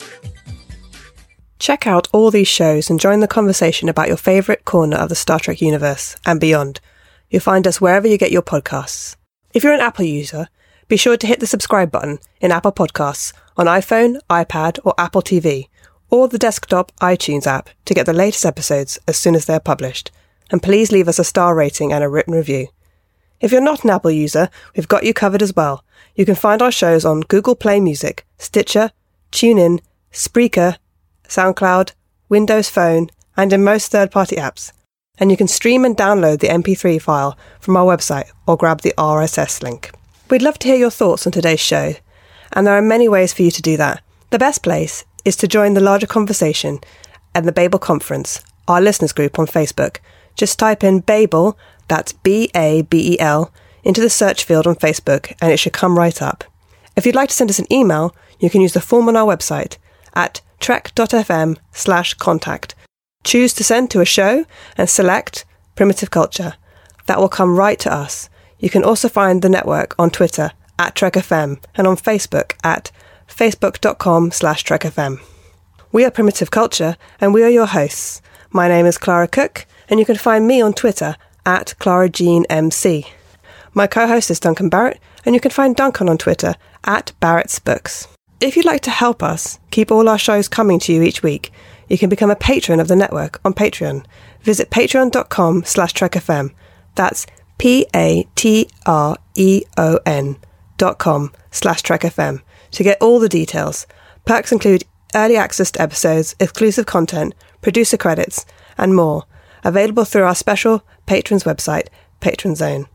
Check out all these shows and join the conversation about your favourite corner of the Star Trek universe and beyond. You'll find us wherever you get your podcasts. If you're an Apple user, be sure to hit the subscribe button in Apple Podcasts on iPhone, iPad, or Apple TV, or the desktop iTunes app to get the latest episodes as soon as they're published. And please leave us a star rating and a written review. If you're not an Apple user, we've got you covered as well. You can find our shows on Google Play Music, Stitcher, TuneIn, Spreaker, SoundCloud, Windows Phone, and in most third party apps. And you can stream and download the MP3 file from our website or grab the RSS link. We'd love to hear your thoughts on today's show, and there are many ways for you to do that. The best place is to join the larger conversation at the Babel Conference, our listeners group on Facebook. Just type in Babel, that's B A B E L, into the search field on Facebook, and it should come right up. If you'd like to send us an email, you can use the form on our website at trek.fm slash contact. Choose to send to a show and select Primitive Culture. That will come right to us. You can also find the network on Twitter at TrekFM and on Facebook at facebook.com slash TrekFM. We are Primitive Culture and we are your hosts. My name is Clara Cook and you can find me on Twitter at ClaraJeanMC. My co-host is Duncan Barrett and you can find Duncan on Twitter at Barrett's Books. If you'd like to help us keep all our shows coming to you each week, you can become a patron of the network on Patreon. Visit patreon.com slash trekfm. That's P-A-T-R-E-O-N dot com slash trekfm to get all the details. Perks include early access to episodes, exclusive content, producer credits, and more, available through our special patrons website, Patron Zone.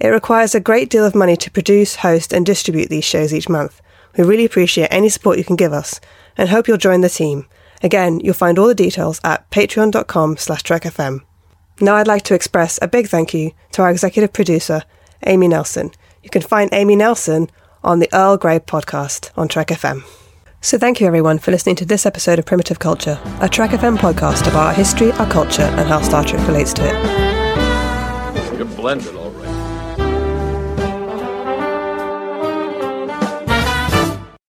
It requires a great deal of money to produce, host, and distribute these shows each month. We really appreciate any support you can give us and hope you'll join the team. Again, you'll find all the details at patreon.com slash trekfm. Now I'd like to express a big thank you to our executive producer, Amy Nelson. You can find Amy Nelson on the Earl Grey podcast on Trek FM. So thank you everyone for listening to this episode of Primitive Culture, a Trek FM podcast about our history, our culture, and how Star Trek relates to it. You're blended already.